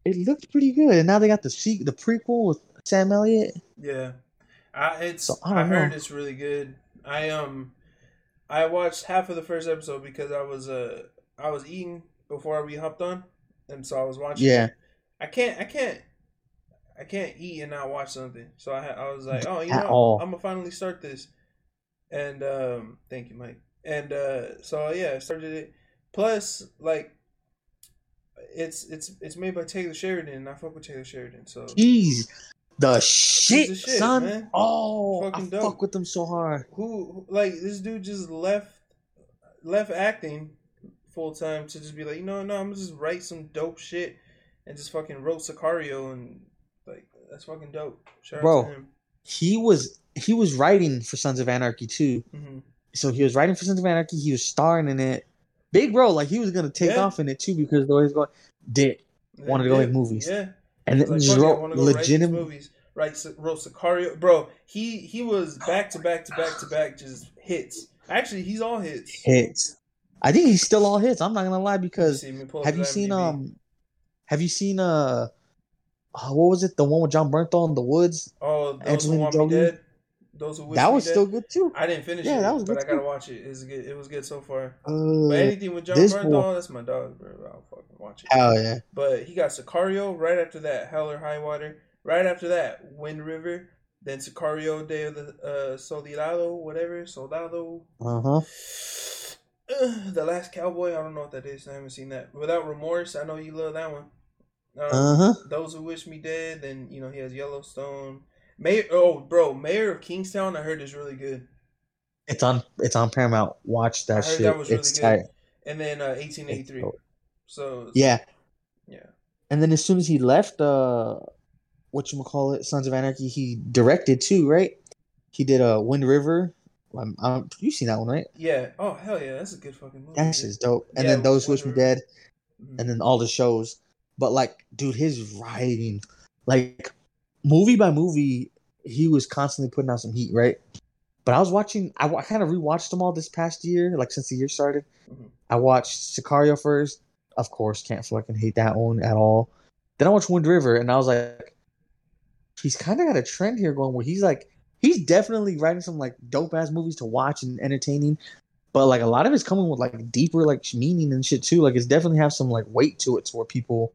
it looked pretty good. And now they got the the prequel with Sam Elliott. Yeah, I it's So, I I, heard know. it's really good. I um, I watched half of the first episode because I was uh I was eating before we hopped on, and so I was watching. Yeah. I can't I can't I can't eat and not watch something. So I I was like, oh, you At know, all. I'm gonna finally start this. And um, thank you, Mike. And uh, so yeah, I started it. Plus, like, it's it's it's made by Taylor Sheridan, and I fuck with Taylor Sheridan. So he's the shit, the shit, son. man. Oh, Fucking I dope. fuck with them so hard. who like this dude just left left acting full time to just be like, you know, no, I'm gonna just write some dope shit and just fucking wrote Sicario and that's fucking dope. Shout Bro. out to him. He was he was writing for Sons of Anarchy too. hmm So he was writing for Sons of Anarchy. He was starring in it. Big bro, like he was gonna take Yeah. off in it too because the way he's going. Did Wanted to go make movies. Yeah. and then like, just fuck it, I wrote wanna go write these legitimate. movies. Right, so, wrote Sicario, bro. He he was back to back to back to back, just hits. Actually, he's all hits. hits. I think he's still all hits. I'm not gonna lie because See, let me pull have you seen um have you seen uh, uh what was it the one with Jon Bernthal in the woods? Oh, those Angelina who want Jolie? me dead. Those who that was dead. still good too. I didn't finish Yeah, it, that was but I gotta too. watch it. It's good. It was good so far. Uh, But anything with Jon Bernthal, that's my dog, bro. I'll fucking watch it. hell yeah. But he got Sicario right after that, Hell or High Water. Right after that, Wind River. Then Sicario, Day of the uh, Soldado, whatever, Soldado. Uh huh. the Last Cowboy. I don't know what that is. I haven't seen that. Without Remorse, I know you love that one. Um, Uh huh. Those who wish me dead. Then you know he has Yellowstone. Mayor. Oh, bro, Mayor of Kingstown. I heard is really good. It's on. It's on Paramount. Watch I that heard shit. that was really it's good. tight. And then uh, 1883. So Yeah. yeah. And then as soon as he left, uh, what you call it, Sons of Anarchy, he directed too, right? He did a uh, Wind River. I'm, I'm, you seen that one, right? Yeah. Oh hell yeah, that's a good fucking movie. That dude. shit's dope. And Yeah, then those wish me dead, Mhm. and then all the shows. But like, dude, his writing, like, movie by movie, he was constantly putting out some heat, right? But I was watching. I, I kind of rewatched them all this past year, like since the year started. Mhm. I watched Sicario first. Of course, can't fucking hate that one at all. Then I watched Wind River, and I was like, he's kind of got a trend here going where he's like, he's definitely writing some like dope ass movies to watch and entertaining. But like a lot of it's coming with like deeper like meaning and shit too. Like it's definitely have some like weight to it, to where people,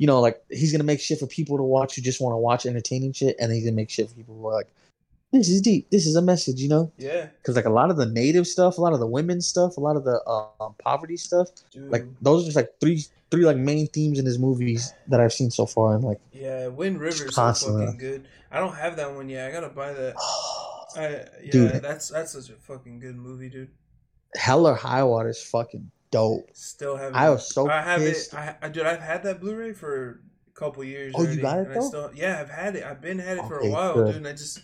you know, like he's gonna make shit for people to watch who just want to watch entertaining shit, and he's gonna make shit for people who are like, this is deep, this is a message, you know? Yeah, Because like a lot of the native stuff, a lot of the women stuff, a lot of the um, poverty stuff, dude. like those are just like three three like main themes in his movies that I've seen so far, and like, yeah, Wind River's Constantly. fucking good. I don't have that one yet. I gotta buy that. I, yeah, Dude. that's that's such a fucking good movie, dude. Hell or High Water is fucking dope. Still have. I was so I have pissed. it. I, I dude, I've had that Blu-ray for a couple years. Oh, you got it, though? still, yeah, I've had it. I've been had it for a while, good. dude. And I just,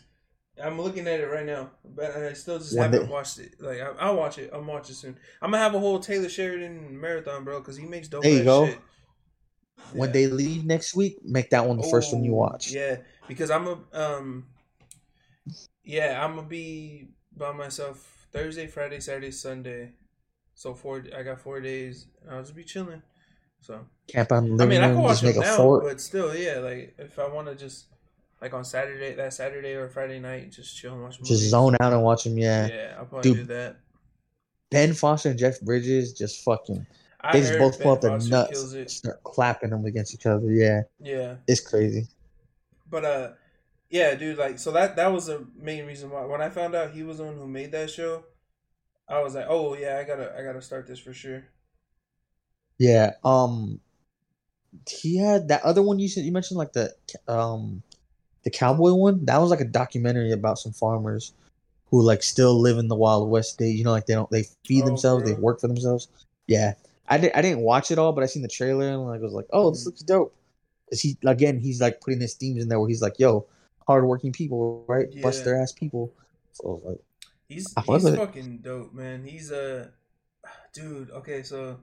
I'm looking at it right now, but I still just One haven't day- watched it. Like I, I'll watch it. I'm watching soon. I'm gonna have a whole Taylor Sheridan marathon, bro, because he makes dope. There you go. Shit. When Yeah. they leave next week, make that one the first one you Oh, watch. Yeah, because I'm a um, yeah, I'm gonna be by myself Thursday, Friday, Saturday, Sunday. So four, I got four days. And I'll just be chilling. So Camp out in the I living mean, I can watch just make them a now, fort. but still, yeah. Like if I want to just like on Saturday, that Saturday or Friday night, just chill and watch movies. Just zone out and watch them. Yeah. Yeah, I'll probably Dude, do that. Ben Foster and Jeff Bridges just fucking. I They just both pull out their nuts, it. start clapping them against each other. Yeah, Yeah, it's crazy. but uh, yeah, dude, like so that that was the main reason why when I found out he was the one who made that show, I was like, oh yeah, I gotta I gotta start this for sure. Yeah. Um, he had that other one you said you mentioned like the um, the cowboy one. That was like a documentary about some farmers who like still live in the Wild West. They you know like they don't they feed Oh, themselves. They work for themselves. Yeah. I did. I didn't watch it all, but I seen the trailer and like was like, oh, this Mhm. looks dope. Cause he again, he's like putting his themes in there where he's like, yo, hardworking people, right? Bust their ass people. So I was like, He's I he's it. fucking dope, man. He's a dude. Okay, so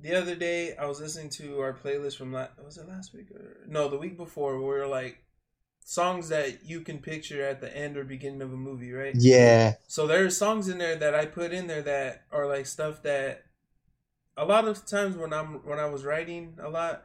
the other day I was listening to our playlist from last was it last week or no the week before where we were like songs that you can picture at the end or beginning of a movie, right? yeah, So there's songs in there that I put in there that are like stuff that a lot of times when I'm when I was writing a lot,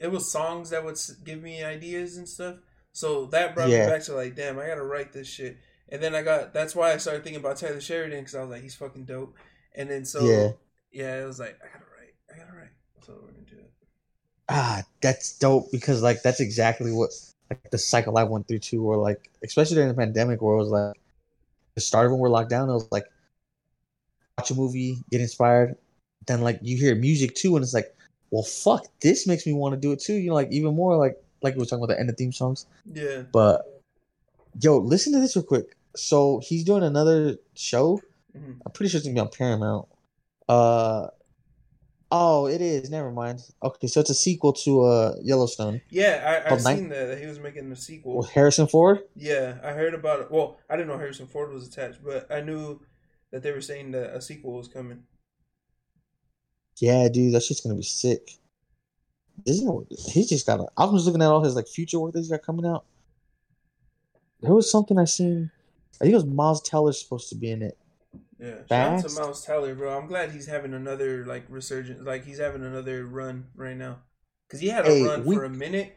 it was songs that would give me ideas and stuff. So that brought Yeah. me back to like, damn, I gotta write this shit. And then I got that's why I started thinking about Taylor Sheridan because I was like, he's fucking dope. And then so Yeah. yeah, it was like I gotta write, I gotta write. So we're gonna do it. ah, that's dope because like that's exactly what like the cycle I went through too, where like especially during the pandemic, where it was like the start of when we're locked down, it was like watch a movie, get inspired, then like you hear music too, and it's like, well, fuck, this makes me want to do it too. You know, like even more like like we were talking about the end of theme songs. Yeah. But yo, listen to this real quick. So he's doing another show. Mhm. I'm pretty sure it's gonna be on Paramount. Uh oh, it is. Never mind. Okay, so it's a sequel to uh Yellowstone Yeah, I, I seen that, that he was making a sequel. with Harrison Ford. Yeah, I heard about it. Well, I didn't know Harrison Ford was attached, but I knew that they were saying that a sequel was coming. Yeah, dude, that shit's gonna be sick. Isn't it, he's just got? A, I was just looking at all his like future work that he's got coming out. There was something I seen. I think it was Miles Teller's supposed to be in it. Yeah, shout out to Miles Teller, bro. I'm glad he's having another like resurgence, like he's having another run right now, because he had a Hey, run we- for a minute,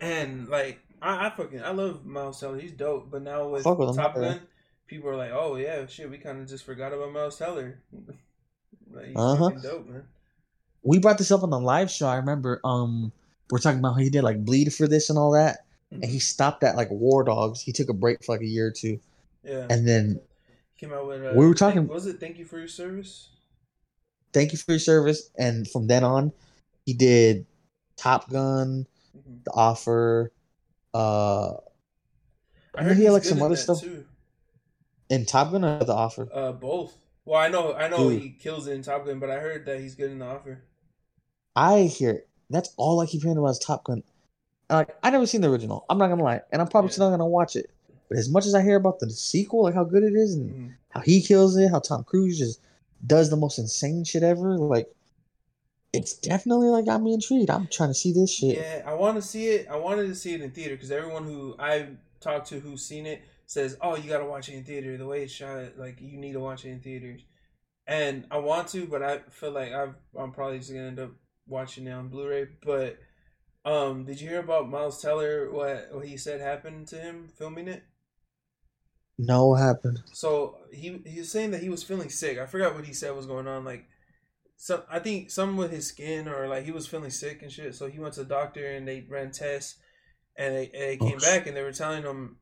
and like I, I fucking I love Miles Teller. He's dope, but now with Fuck Top. Gun, people are like, oh yeah, shit, we kind of just forgot about Miles Teller. like, he's Uh-huh. fucking dope, man. We brought this up on the live show. I remember. Um, we're talking about how he did like bleed for this and all that, and he stopped at like War Dogs. He took a break for like a year or two, Yeah, and then came out with. Uh, we were talking- Thank, was it Thank You for Your Service? thank you for your service. And from then on, he did Top Gun, Mhm. The Offer, uh, I heard he had, like, some other stuff. too. in Top Gun or The Offer. Uh, both. Well, I know, I know Dude. he kills it in Top Gun, but I heard that he's good in the offer. I hear that's all I keep hearing about is Top Gun. Like I never seen the original. I'm not gonna lie, and I'm probably Yeah. still not gonna watch it. But as much as I hear about the sequel, like how good it is and Mhm. how he kills it, how Tom Cruise just does the most insane shit ever, like it's definitely like got me intrigued. I'm trying to see this shit. Yeah, I want to see it. I wanted to see it in theater because everyone who I've talked to who's seen it says, "Oh, you got to watch it in theater. The way it's shot, like you need to watch it in theaters." And I want to, but I feel like I've, I'm probably just gonna end up watching it on Blu-ray. But um, did you hear about Miles Teller? What what he said happened to him filming it? No, what happened? So he he was saying that he was feeling sick. I forgot what he said was going on. Like, some I think some with his skin or like he was feeling sick and shit. So he went to the doctor and they ran tests, and they, and they came back and they were telling him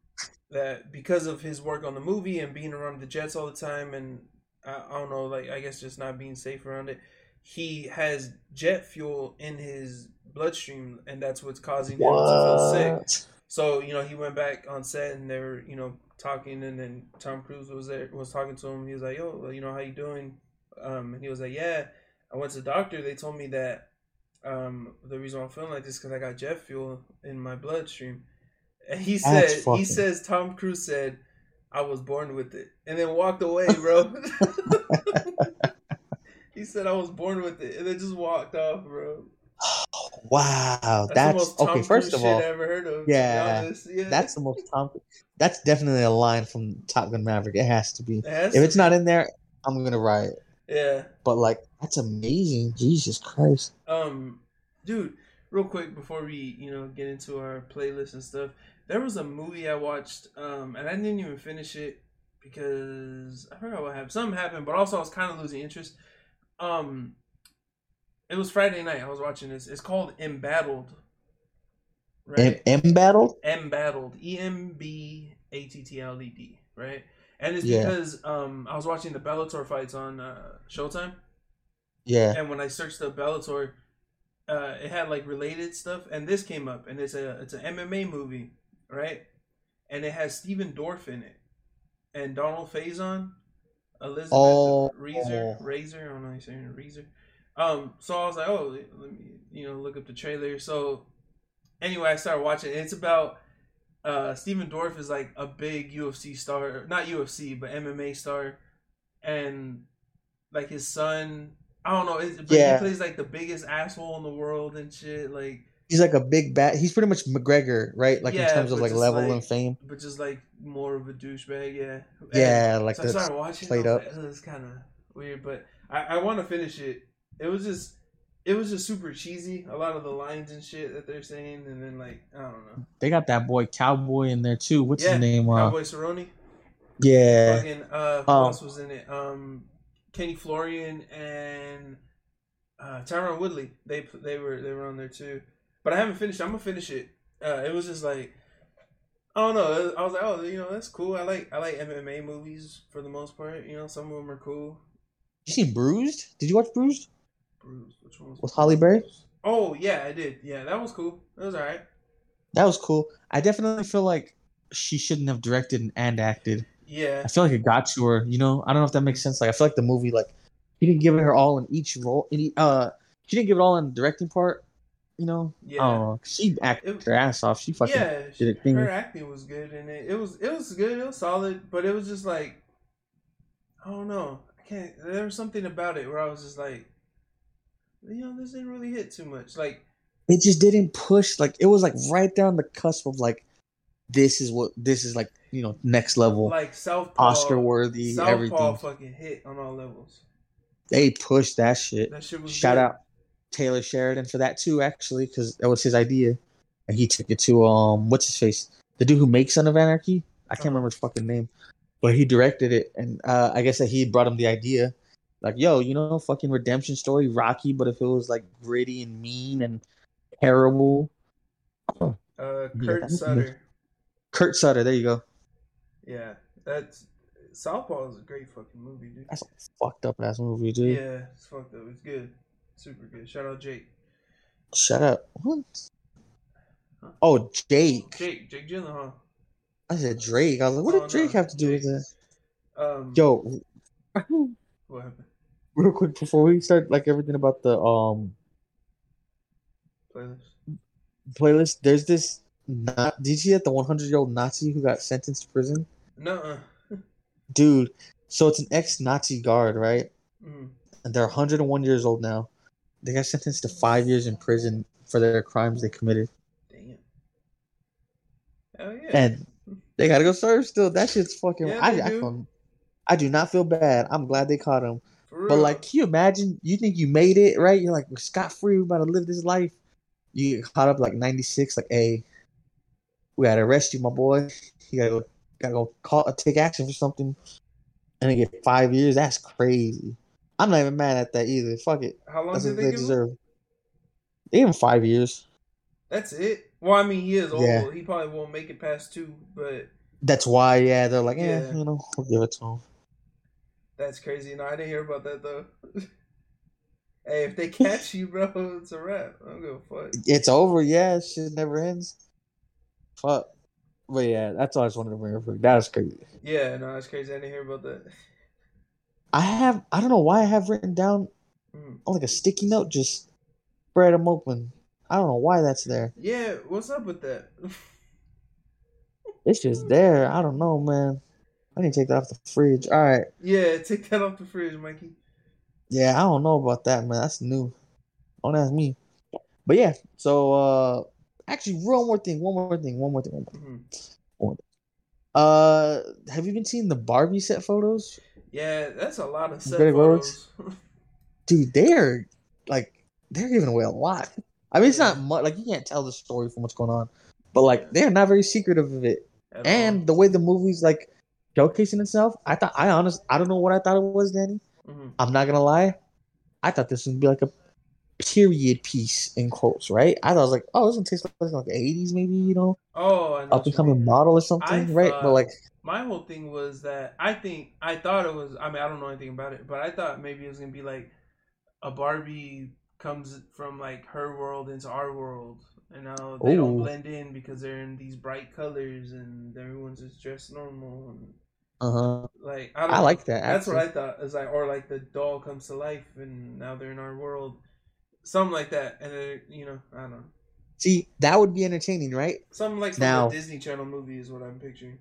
that because of his work on the movie and being around the Jets all the time and I, I don't know, like I guess just not being safe around it, he has jet fuel in his bloodstream and that's what's causing him to feel sick. So you know, he went back on set and they were you know talking, and then Tom Cruise was there was talking to him. He was like, "Yo, you know how you doing?" Um, and he was like, "Yeah, I went to the doctor. They told me that um, the reason I'm feeling like this because I got jet fuel in my bloodstream." And he said, he says Tom Cruise said, "I was born with it," and then walked away, bro. he said, "I was born with it," and then just walked off, bro. Wow, That's, that's, okay. First of shit all, I ever heard of. yeah, yeah. that's the most Tom. That's definitely a line from Top Gun Maverick. It has to be. It has If to it's be. not in there, I'm gonna riot. yeah. But like, that's amazing. Jesus Christ. Um, dude, real quick before we you know get into our playlist and stuff. There was a movie I watched, um, and I didn't even finish it because I forgot what happened. Something happened, but also I was kind of losing interest. Um, it was Friday night. I was watching this. It's called Embattled. M battle. Embattled. E M B A T T L E D. Right. And it's Yeah. because um I was watching the Bellator fights on uh, Showtime, Yeah. and when I searched the Bellator, uh, it had like related stuff, and this came up, and it's a it's an MMA movie, right? And it has Stephen Dorff in it, and Donald Faison, Elizabeth Oh. Reaser, Razor, I don't know how you saying Reaser. Um, so I was like, oh, let me you know look up the trailer. So anyway, I started watching. It's about uh Stephen Dorff is like a big UFC star, not UFC, but MMA star, and like his son. I don't know, it's- but Yeah. he plays like the biggest asshole in the world and shit. Like, He's like a big bat. He's pretty much McGregor, right? Like Yeah, in terms of like level like- and fame. but just like more of a douchebag, yeah. And Yeah, like so I started watching. played up. up. Like, it's kind of weird, but I, I want to finish it. It was just, it was just super cheesy. A lot of the lines and shit that they're saying, and then like I don't know. They got that boy Cowboy in there too. What's yeah, his name? Uh, Cowboy Cerrone. yeah. Fucking uh, who Um, else was in it? Um, Kenny Florian and uh, Tyron Woodley. They they were they were on there too. But I haven't finished. I'm gonna finish it. Uh, it was just like I don't know. I was like, oh, you know, that's cool. I like I like MMA movies for the most part. You know, some of them are cool. You seen Bruised? Did you watch Bruised? Which one was With Halle Berry? Oh yeah, I did. Yeah, that was cool. That was alright. That was cool. I definitely feel like she shouldn't have directed and acted. Yeah, I feel like it got to her. You know, I don't know if that makes sense. Like I feel like the movie, like he didn't give it her all in each role. In e- uh, she didn't give it all in the directing part. You know, Yeah. Know. She acted It- her ass off. She fucking yeah. did a thing. Her acting was good, and it it was it was good. It was solid, but it was just like I don't know. I can't. There was something about it where I was just like, you know, this didn't really hit too much. Like it just didn't push. Like it was like right there on the cusp of like this is what this is like. You know, next level, like Southpaw, Oscar worthy, everything. fucking hit on all levels. They pushed that shit. That shit Shout good. out Taylor Sheridan for that too, actually, because that was his idea, and he took it to um, what's his face, the dude who makes Son of Anarchy. I can't Uh-huh. remember his fucking name, but he directed it, and uh, I guess that he brought him the idea, like, yo, you know, fucking redemption story, Rocky, but if it was like gritty and mean and terrible. Uh, Kurt was Sutter. Kurt Sutter, there you go. Yeah, that's Southpaw is a great fucking movie, dude. That's a fucked up ass movie, dude. Yeah, it's fucked up. It's good, super good. Shout out Jake. Shut up. What? Huh? Oh, Jake. Jake, Jake Gyllenhaal. I said Drake. I was like, what Oh, did Drake no, have to do with Jake. that? Um, Yo, what happened? Real quick before we start like everything about the um Playlist. playlist there's this not did you see that the 100 year old nazi who got sentenced to prison No. dude so it's an ex-nazi guard right Mm. and they're 101 years old now they got sentenced to five years in prison for their crimes they committed Damn. Hell yeah. and they gotta go serve still that shit's fucking Yeah, I, I, do. I do not feel bad i'm glad they caught him But like, can you imagine? You think you made it, right? You're like, we're scot free. We're about to live this life. You get caught up like '96. Like, hey, we gotta arrest you, my boy. You gotta go, gotta go call, uh, take action for something, and then get five years. That's crazy. I'm not even mad at that either. Fuck it. how long That's did they they him? deserve. They give him five years. That's it. Well, I mean, he is old. Yeah. He probably won't make it past two, but That's why, yeah, they're like, yeah, Yeah. you know, we'll give it to him. That's crazy. No, I didn't hear about that though. hey, if they catch you, bro, it's a wrap. I don't give a fuck. It's over. Yeah, shit never ends. Fuck. But yeah, that's all I just wanted to bring up. That was crazy. Yeah, no, that's crazy. I didn't hear about that. I have I don't know why I have written down Mm. on like a sticky note just spread them open. I don't know why that's there. Yeah, what's up with that? It's just there. I don't know, man. I need to take that off the fridge. All right. yeah, take that off the fridge, Mikey. Yeah, I don't know about that, man. That's new. Don't ask me. But yeah, so uh actually one more thing, one more thing, one more thing, one more thing. Mhm. Uh have you been seeing the Barbie set photos? Yeah, that's a lot of set Greg photos. Dude, they're like they're giving away a lot. I mean, it's not much. Like you can't tell the story from what's going on, but like they're not very secretive of it. At And all. the way the movie's like showcasing itself, I thought I honest I don't know what I thought it was, Danny. Mhm. I'm not gonna lie. I thought this would be like a period piece in quotes, right? I thought it was like, oh, this one tastes like like eighties, maybe, you know, Oh, I up and coming model or something, I right? But like My whole thing was that I think I thought it was. I mean, I don't know anything about it, but I thought maybe it was gonna be like a Barbie comes from like her world into our world, and now they don't blend in because they're in these bright colors and everyone's just dressed normal and uh huh. like I, don't I know. like that. That's what. I thought. Is like or like the doll comes to life and now they're in our world, something like that. And then you know I don't know. See, that would be entertaining, right? Something like some Now- Disney Channel movie is what I'm picturing.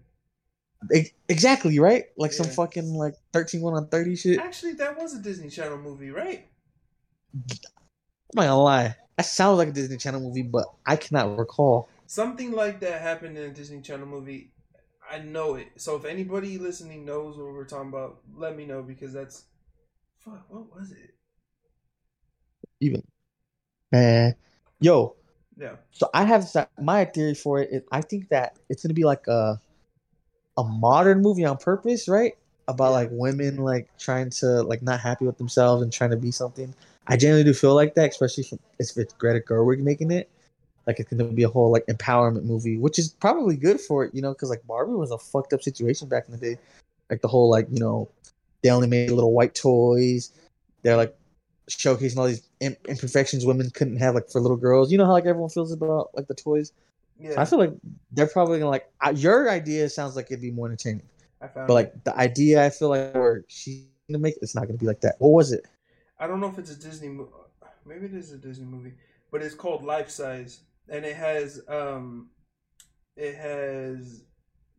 Exactly, right? Like some fucking like 13 1 on 30 shit. Actually, that was a Disney Channel movie, right? I'm not gonna lie. That sounds like a Disney Channel movie, but I cannot recall. Something like that happened in a Disney Channel movie. I know it. So if anybody listening knows what we're talking about, let me know because that's fuck. What was it? Even. Man. Yo, Yeah. so I have my theory for it is I think that it's gonna be like a a modern movie on purpose, right? About Yeah. like women like trying to like not happy with themselves and trying to be something. I genuinely do feel like that, especially if if it's Greta Gerwig making it. Like it's gonna be a whole like empowerment movie, which is probably good for it, you know, because like Barbie was a fucked up situation back in the day. Like the whole like you know, they only made little white toys. They're like showcasing all these imperfections women couldn't have like for little girls. You know how like everyone feels about like the toys. Yeah. I feel like they're probably gonna like your idea sounds like it'd be more entertaining, I found. but it. like the idea I feel like where she's gonna make it's not gonna be like that. What was it? I don't know if it's a Disney movie. Maybe it is a Disney movie, but it's called Life Size, and it has um, it has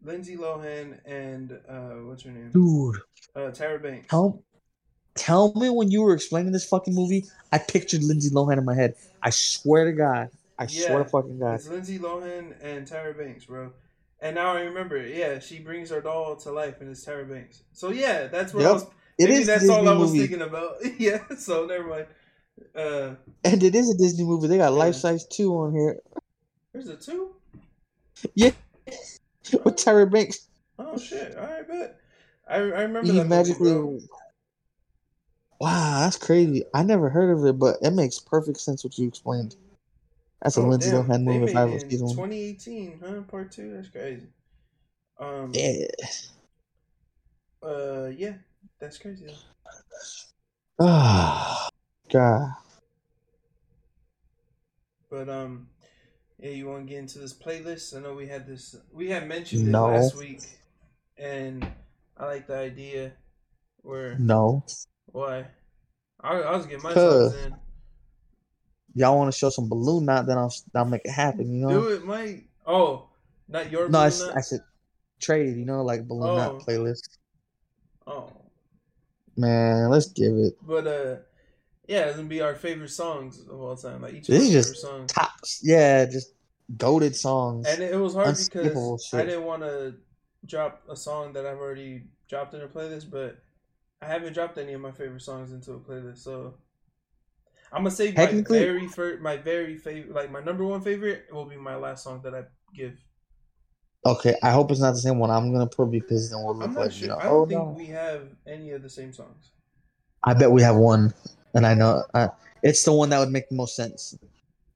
Lindsay Lohan and uh, what's her name? Dude, Uh, Tyra Banks. tell tell me when you were explaining this fucking movie, I pictured Lindsay Lohan in my head. I swear to God, I swear to fucking God. It's Lindsay Lohan and Tyra Banks, bro. And now I remember it. Yeah, she brings her doll to life, and it's Tyra Banks. So yeah, that's what I Yep. was. It is that's Disney all I was movie, thinking about. yeah. So never mind. Uh, and it is a Disney movie. They got Yeah. Life Size Two on here there's a two. Yeah, with Tyra Banks. Oh shit! All right, bet. I I remember He that magically. movie. Wow, that's crazy. I never heard of it, but it makes perfect sense what you explained. That's a Oh, Lindsay Lohan movie if I it ever in one. 2018, huh? Part two. That's crazy. Um. Yeah. Uh. Yeah. That's crazy. Ah, God. But um, yeah, you want to get into this playlist? I know we had this. We had mentioned No. it last week, and I like the idea. Where No. why? I, I was getting my in. Y'all want to show some balloon knot, then I'll I'll make it happen. You know. Do it, Mike. Oh, not your. no, I? I said trade. You know, like balloon knot Oh. playlist. Oh, Man, let's give it but uh, yeah, it's gonna be our favorite songs of all time. Like each This of is our just favorite songs. tops. Yeah, just goaded songs. And it was hard because I didn't want to drop a song that I've already dropped in a playlist, but I haven't dropped any of my favorite songs into a playlist. So I'm gonna say my very first, my very favorite, like my number one favorite will be my last song that I give. Okay, I hope it's not the same one I'm gonna put because then we'll look like sure. you know. I don't Oh think no. we have any of the same songs. I bet we have one, and I know uh, it's the one that would make the most sense.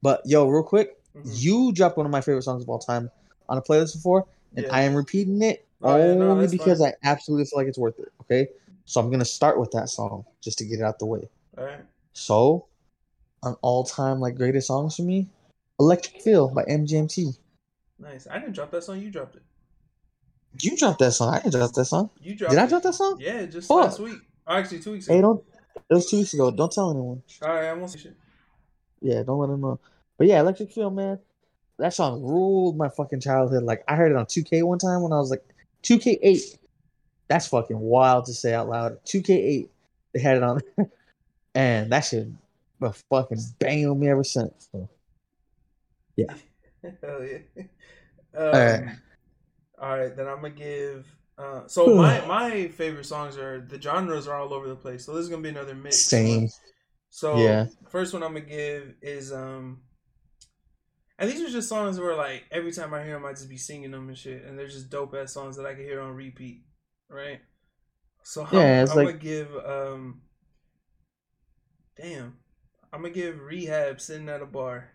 But yo, real quick, Mhm. you dropped one of my favorite songs of all time on a playlist before, and Yeah. I am repeating it Oh, yeah, no, only because fine. I absolutely feel like it's worth it. Okay, so I'm gonna start with that song just to get it out the way. All right. So, an all-time like greatest songs for me, "Electric Feel" by MGMT. Nice. I didn't drop that song. You dropped it. You dropped that song. I didn't drop that song. You dropped. Did I drop that song? Yeah, just Fuck. last week. Oh, actually, two weeks ago. Hey, don't. It was two weeks ago. Don't tell anyone. All right, I won't say shit. Yeah, don't let them know. But yeah, Electric Feel, man. That song ruled my fucking childhood. Like I heard it on 2K one time when I was like 2K8. That's fucking wild to say out loud. 2K8. They had it on, and that shit been fucking banging with me ever since. So, Hell yeah. Um, right. All right, then I'm gonna give. Uh, so my my favorite songs are the genres are all over the place. So this is gonna be another mix. Same. So Yeah. first one I'm gonna give is um And these are just songs where like every time I hear them, I just be singing them and shit, and they're just dope ass songs that I can hear on repeat, right? So Yeah, I'm, it's I'm like- gonna give um, damn, I'm gonna give Rehab sitting at a bar.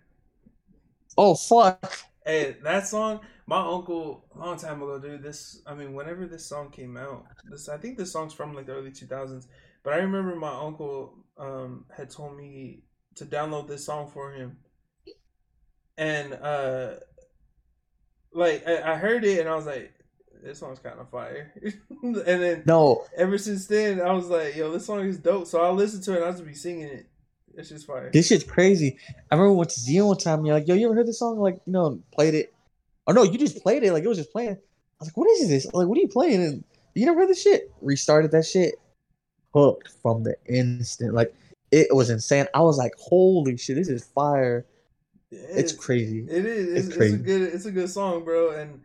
Oh fuck. Hey, that song, my uncle, a long time ago, dude. This, I mean, whenever this song came out, this, I think this song's from like the early two thousands. But I remember my uncle um had told me to download this song for him, and uh, like I, I heard it and I was like, this song's kind of fire. and then No, ever since then, I was like, yo, this song is dope. So I listened to it and I'll just be singing it. It's just fire. this shit's crazy. I remember we went to Zion one time. And you're like, yo, you ever heard this song? Like, you know, played it. Oh no, you just played it. Like it was just playing. I was like, what is this? Like, what are you playing? And you never heard this shit. Restarted that shit. Hooked from the instant. Like it was insane. I was like, holy shit, this is fire. It's It- crazy. It is. It's, It's it's, a crazy. good. It's a good song, bro. And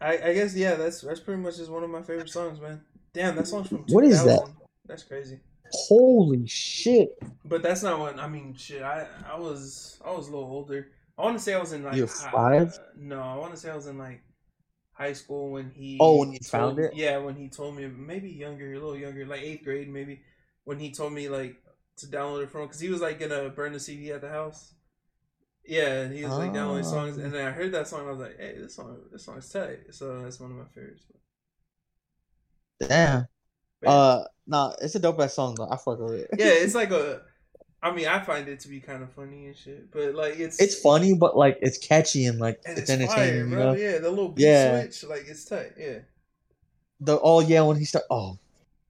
I, I guess yeah, that's that's pretty much just one of my favorite songs, man. Damn, that song's from What is that? That's crazy. Holy shit. But that's not what I mean. Shit, I I was I was a little older. I want to say I was in like You were hi- five? no, I want to say I was in like high school when he. Oh, when you told- found it? Yeah, when he told me maybe younger, a little younger, like eighth grade maybe. When he told me like to download it from because he was like gonna burn the CD at the house. Yeah, and he was like downloading Oh. songs, and then I heard that song. I was like, "Hey, this song, this song's tight." So that's one of my favorites. Damn. But, yeah. Uh nah, it's a dope ass song though. I fuck with it. yeah, it's like a. I mean, I find it to be kind of funny and shit, but like it's it's funny, but like it's catchy and like and it's, it's, fire, entertaining, you bro. know. Yeah, the little beat Yeah. switch, like it's tight. Yeah, The oh yeah, when he start oh,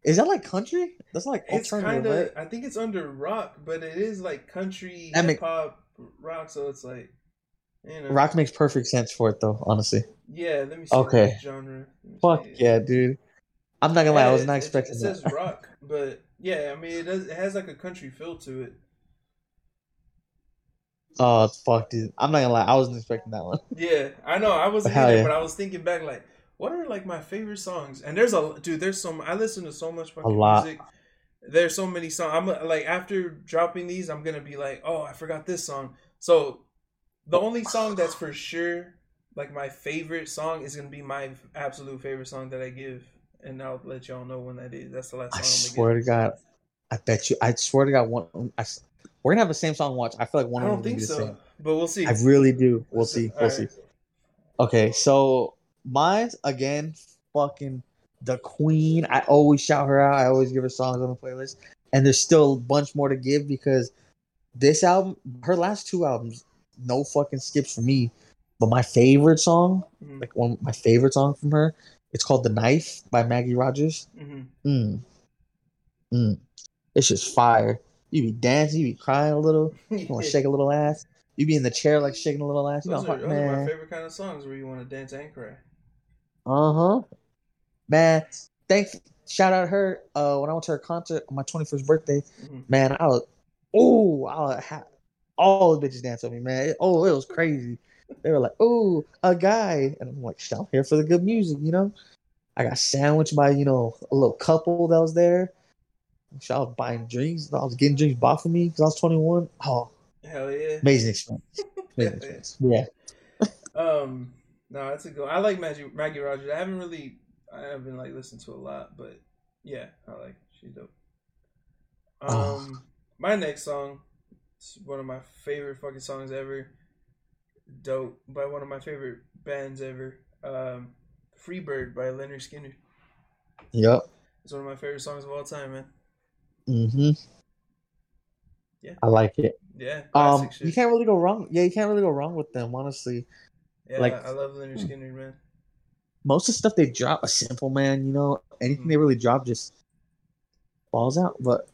is that like country? That's like it's kind of. right? I think it's under rock, but it is like country hip make- hop rock. So it's like, you know, Rock makes perfect sense for it though, honestly. Yeah, let me see. Okay. genre. Fuck yeah, dude. I'm not gonna lie, I was not expecting It, that. says rock, but yeah, I mean, it does. It has like a country feel to it. Oh fuck, dude. I'm not gonna lie, I wasn't expecting that one. Yeah, I know. I wasn't either, yeah. but I was thinking back, like, what are like my favorite songs? And there's a dude. There's so I listen to so much fucking lot. music. There's so many songs. I'm like after dropping these, I'm gonna be like, oh, I forgot this song. So the only song that's for sure like my favorite song is gonna be my absolute favorite song that I give, and I'll let y'all know when that is. That's the last I swear gonna God, I bet you. I swear to God, one. I, we're gonna have the same song watch. I feel like one I of don't think so, same. but we'll see. I really do. We'll see. We'll All see. Okay, so mine's again, fucking the queen. I always shout her out. I always give her songs on the playlist, and there's still a bunch more to give because this album, her last two albums, no fucking skips for me. But my favorite song, Mhm, like one my favorite song from her, it's called "The Knife" by Maggie Rogers. mhm. Mm, mm, it's just fire. You be dancing, you be crying a little, you want to shake a little ass. You be in the chair like shaking a little ass. You know, Those, are, those are my favorite kind of songs where you want to dance and cry. Uh huh. Man, thanks. Shout out her. Uh, when I went to her concert on my twenty first birthday, Mhm. man, I was oh, I had all the bitches dance with me, man. Oh, it was crazy. They were like, "Oh, a guy," and I'm like, "Shit, "I'm here for the good music," you know. I got sandwiched by you know a little couple that was there. I was buying drinks. I was getting drinks bought for me because I was 21. Oh, Hell yeah. amazing experience. Amazing experience. Yeah. Um, no, that's a good. I like Maggie Maggie Rogers. I haven't really, I haven't like listened to a lot, but yeah, I like. She's dope. Um, Oh. my next song, it's one of my favorite fucking songs ever. Dope by one of my favorite bands ever. Um, Freebird by Lynyrd Skynyrd. Yep. It's one of my favorite songs of all time, man. Mm-hmm. Yeah. I like it. Yeah, Um, shit. you can't really go wrong. Yeah, you can't really go wrong with them, honestly. yeah, like- I love Lynyrd Skynyrd, man. Most of the stuff they drop, a simple man, you know, anything Mhm. they really drop just falls out. But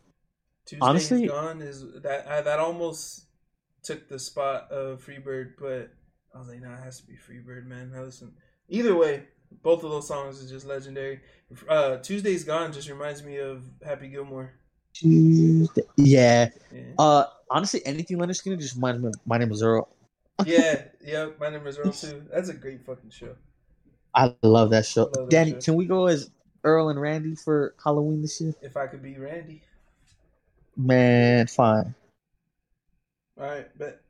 Tuesday's Honestly- gone is that I, that almost took the spot of Freebird, but I was like, nah, it has to be Freebird, man. I listen. Either way, both of those songs is just legendary. Uh, Tuesday's gone just reminds me of Happy Gilmore. Tuesday, yeah. Yeah, Uh, honestly, anything Lynyrd Skynyrd just reminds me. Of my name is Earl. yeah, yeah. My name is Earl too. That's a great fucking show. I love that show. Love that Danny, show. can we go as Earl and Randy for Halloween this year? If I could be Randy, Man, fine. All right, but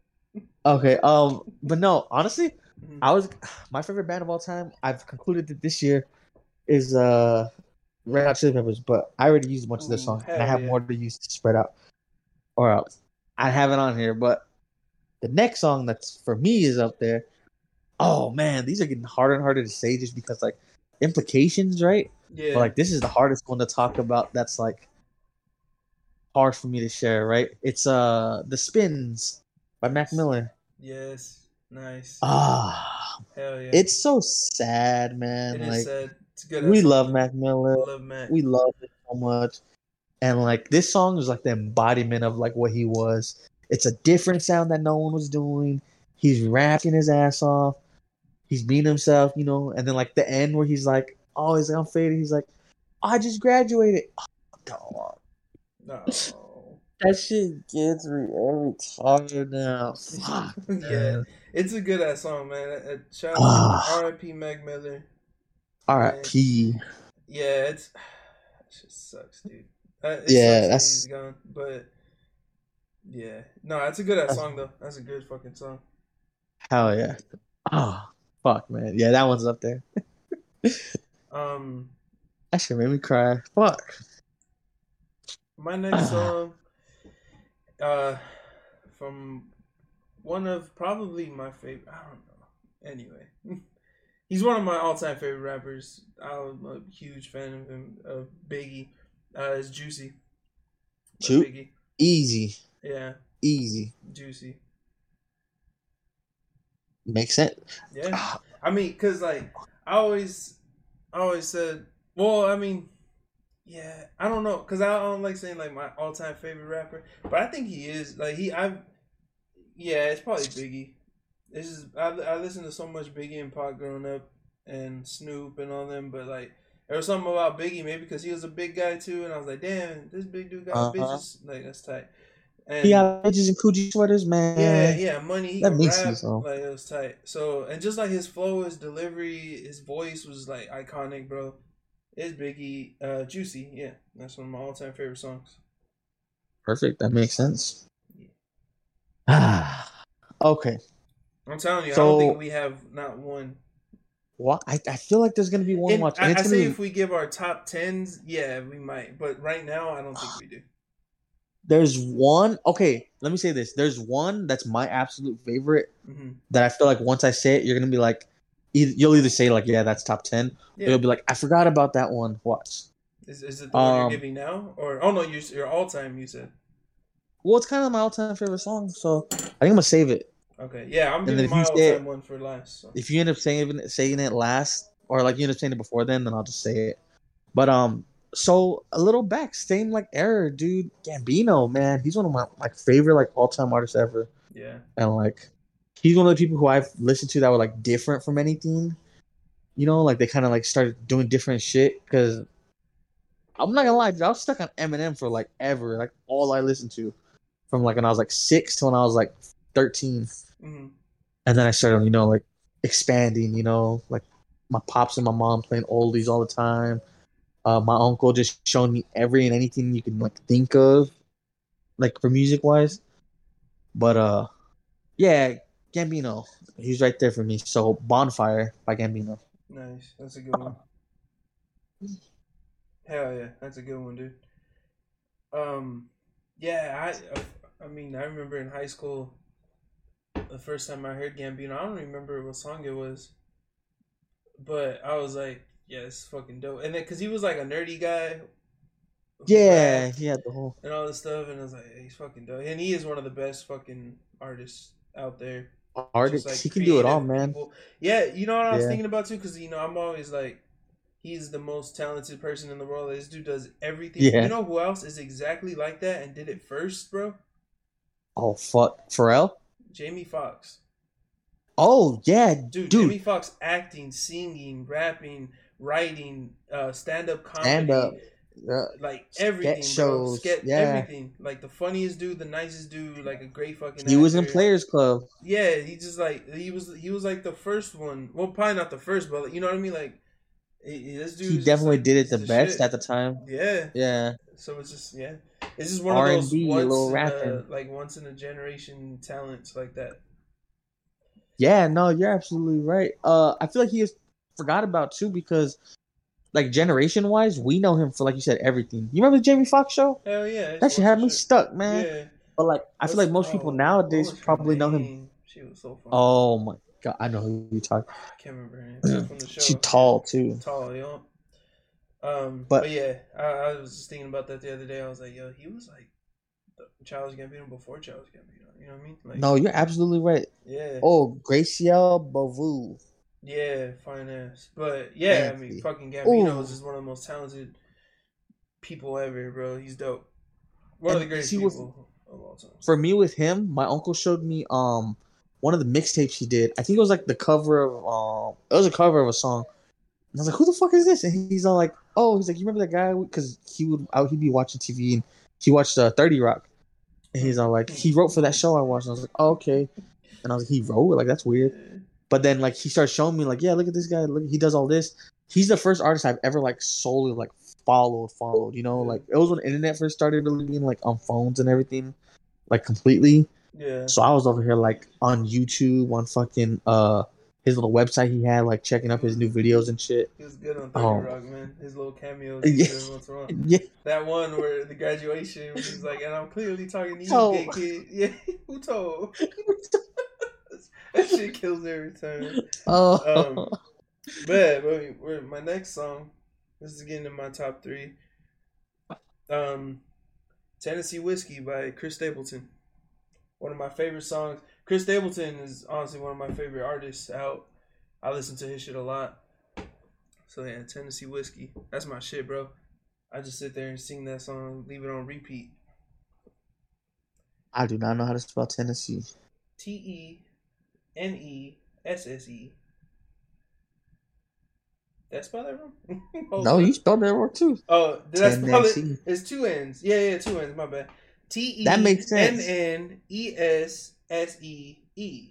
Okay. Um. But no, honestly, Mhm. I was my favorite band of all time. I've concluded that this year is uh Red Hot Chili Peppers, but I already used a bunch of their Ooh, songs, and I have yeah. more to use to spread out. Or else I have it on here, but the next song that's for me is up there. Oh man, these are getting harder and harder to say just because like implications, right? Yeah. But like this is the hardest one to talk about. That's like hard for me to share, right? It's uh the Spins by Mac Miller. yes. Nice. Ah, Hell yeah. it's so sad, man. It is like sad. It's good. we love song. Mac Miller. We love Mac. We love it so much. And like this song is like the embodiment of like what he was. It's a different sound that no one was doing. He's rapping his ass off. He's being himself, you know. And then like the end where he's like, "Oh, he's unfaded." He's like, "I just graduated." Oh, dog. No. That shit gets me every time now. Fuck, yeah. It's a good ass song, man. Uh, Shout Ah. out R.I.P. Mac Miller. R.I.P. Yeah, it's that shit sucks, dude. Uh, it Yeah, that that's- he's gone, but yeah, no, that's a good ass song though. That's a good fucking song. Hell yeah. Oh, fuck, man. Yeah, that one's up there. Um, That shit made me cry. Fuck. My next song, uh, from one of probably my favorite. I don't know. Anyway, he's one of my all-time favorite rappers. I'm a huge fan of him. Of Biggie, uh, is Juicy. Ju- Biggie. Easy. Yeah, Easy. Juicy. Makes sense. Yeah. Ah, I mean, cause like I always, I always said, well, I mean, yeah, I don't know, cause I don't like saying like my all time favorite rapper, but I think he is like he I, yeah, it's probably Biggie. It's just I I listened to so much Biggie and Pac growing up, and Snoop and all them, but like there was something about Biggie maybe because he was a big guy too, and I was like, damn, this big dude got Uh-huh. bitches, like that's tight. And He got bitches and coochie sweaters, man. yeah, yeah, money. That makes rap, you so. like it was tight. So and just like his flow, his delivery, his voice was like iconic, bro. It's Biggie, uh, Juicy. Yeah, that's one of my all-time favorite songs. Perfect. That makes sense. Ah. okay. I'm telling you, I don't think we have not one. What? I, I feel like there's gonna be one And watch. I, And it's I gonna say be, if we give our top tens, yeah, we might. But right now, I don't think we do. there's one. Okay, let me say this. There's one that's my absolute favorite hmm that I feel like once I say it, you're gonna be like, either, you'll either say like, yeah, that's top ten, or Yeah, you'll be like, I forgot about that one. Watch. is, is it the one you're Um, giving now, or oh no, you your all-time? You said Well, it's kind of my all-time favorite song, so I think I'm gonna save it. okay. Yeah, I'm giving my you all-time one for last. So. if you end up saying it, saying it last, or like you end up saying it before then, then I'll just say it. But um, so a little back, same like error, dude. Gambino, man, he's one of my like favorite like all time artists ever, Yeah. and like he's one of the people who I've listened to that were like different from anything. You know, like they kind of like started doing different shit because I'm not gonna lie, dude, I was stuck on Eminem for like ever, like all I listened to from like when I was like six to when I was like thirteen hmm and then I started, you know, like expanding, you know, like my pops and my mom playing oldies all the time. Uh, my uncle just showing me every and anything you can like think of, like for music wise. But uh, yeah, Gambino, he's right there for me. So Bonfire by Gambino. Nice. That's a good one. Hell yeah, that's a good one, dude. Um, yeah, I, I mean, I remember in high school, the first time I heard Gambino, I don't remember what song it was, but I was like, yeah, it's fucking dope. And then, cause he was like a nerdy guy. Yeah, he had the whole. And all this stuff, and I was like, hey, he's fucking dope. And he is one of the best fucking artists out there. Artist, like, he can do it all, man. people. Yeah, you know what I was Yeah. thinking about too, because you know I'm always like, he's the most talented person in the world. This dude does everything. Yeah. You know who else is exactly like that and did it first, bro? Oh fuck, Pharrell. Jamie Foxx. Oh yeah, Dude, dude. Jamie Foxx acting, singing, rapping, writing, uh, stand-up comedy, Stand-up. Yeah. like Sketch everything, bro. shows, Sketch, yeah. everything. Like the funniest dude, the nicest dude, like a great fucking. He was in. Players Club. Yeah, he just like he was he was like the first one. Well, probably not the first, but like, you know what I mean. Like this dude. He definitely like, did it the best shit. at the time. Yeah. Yeah. So it's just yeah. It's just one of those R&B, once little rapping. like once in a generation talents like that. Yeah, no, you're absolutely right. Uh, I feel like he is forgot about too because, like, generation wise, we know him for like you said everything. You remember the Jamie Foxx show? Hell yeah, That shit had me stuck, man. Yeah, But like, I feel like most people oh, nowadays was her probably know him. She was so fun. Oh my god, I know who you talk. I can't remember her name. From the show. She tall too. tall, you know. Um, but, But- yeah, I, I was just thinking about that the other day. I was like, yo, he was like the Childish Gambino before Childish Gambino. You know what I mean? Like, No, you're absolutely right. yeah, Oh, Garcelle Beauvais. Yeah, fine ass. But yeah, I mean, fucking Gambino Ooh. is just one of the most talented people ever, bro. He's dope. One of the greatest he was- people of all time. For me, with him, my uncle showed me um one of the mixtapes he did. I think it was like the cover of um it was a cover of a song. And I was like, "Who the fuck is this?" And he's all like, "Oh, he's like, you remember that guy? Because he would out he'd be watching TV and he watched uh, Thirty Rock, and he's all like, he wrote for that show I watched. And I was like, oh, okay. And I was like, he wrote like that's weird. But then like he starts showing me like, yeah, look at this guy. Look, he does all this. He's the first artist I've ever like solely like followed, followed. You know, Yeah. like it was when the internet first started really being like on phones and everything, like completely. Yeah. So I was over here like on YouTube on fucking uh his little website he had like checking up his new videos and shit. He was good on 30 Oh. Rock, man. His little cameos. Yeah. every once in a while. Yeah, That one where the graduation, he's like, and I'm clearly talking to you, Oh. gay kid. Yeah, who told? that shit kills every time. oh, Um, But but we're, my next song, this is getting in my top three. Um, Tennessee Whiskey by Chris Stapleton. One of my favorite songs. Chris Stapleton is honestly one of my favorite artists out. I listen to his shit a lot. So yeah, Tennessee Whiskey. That's my shit, bro. I just sit there and sing that song, leave it on repeat. I do not know how to spell Tennessee. T E N E S S E. I spell that wrong? Hold No, you spelled that wrong too. Oh, did I spell it? It's two N's. Yeah, yeah, two N's. My bad. T E That makes sense. N E S S E E.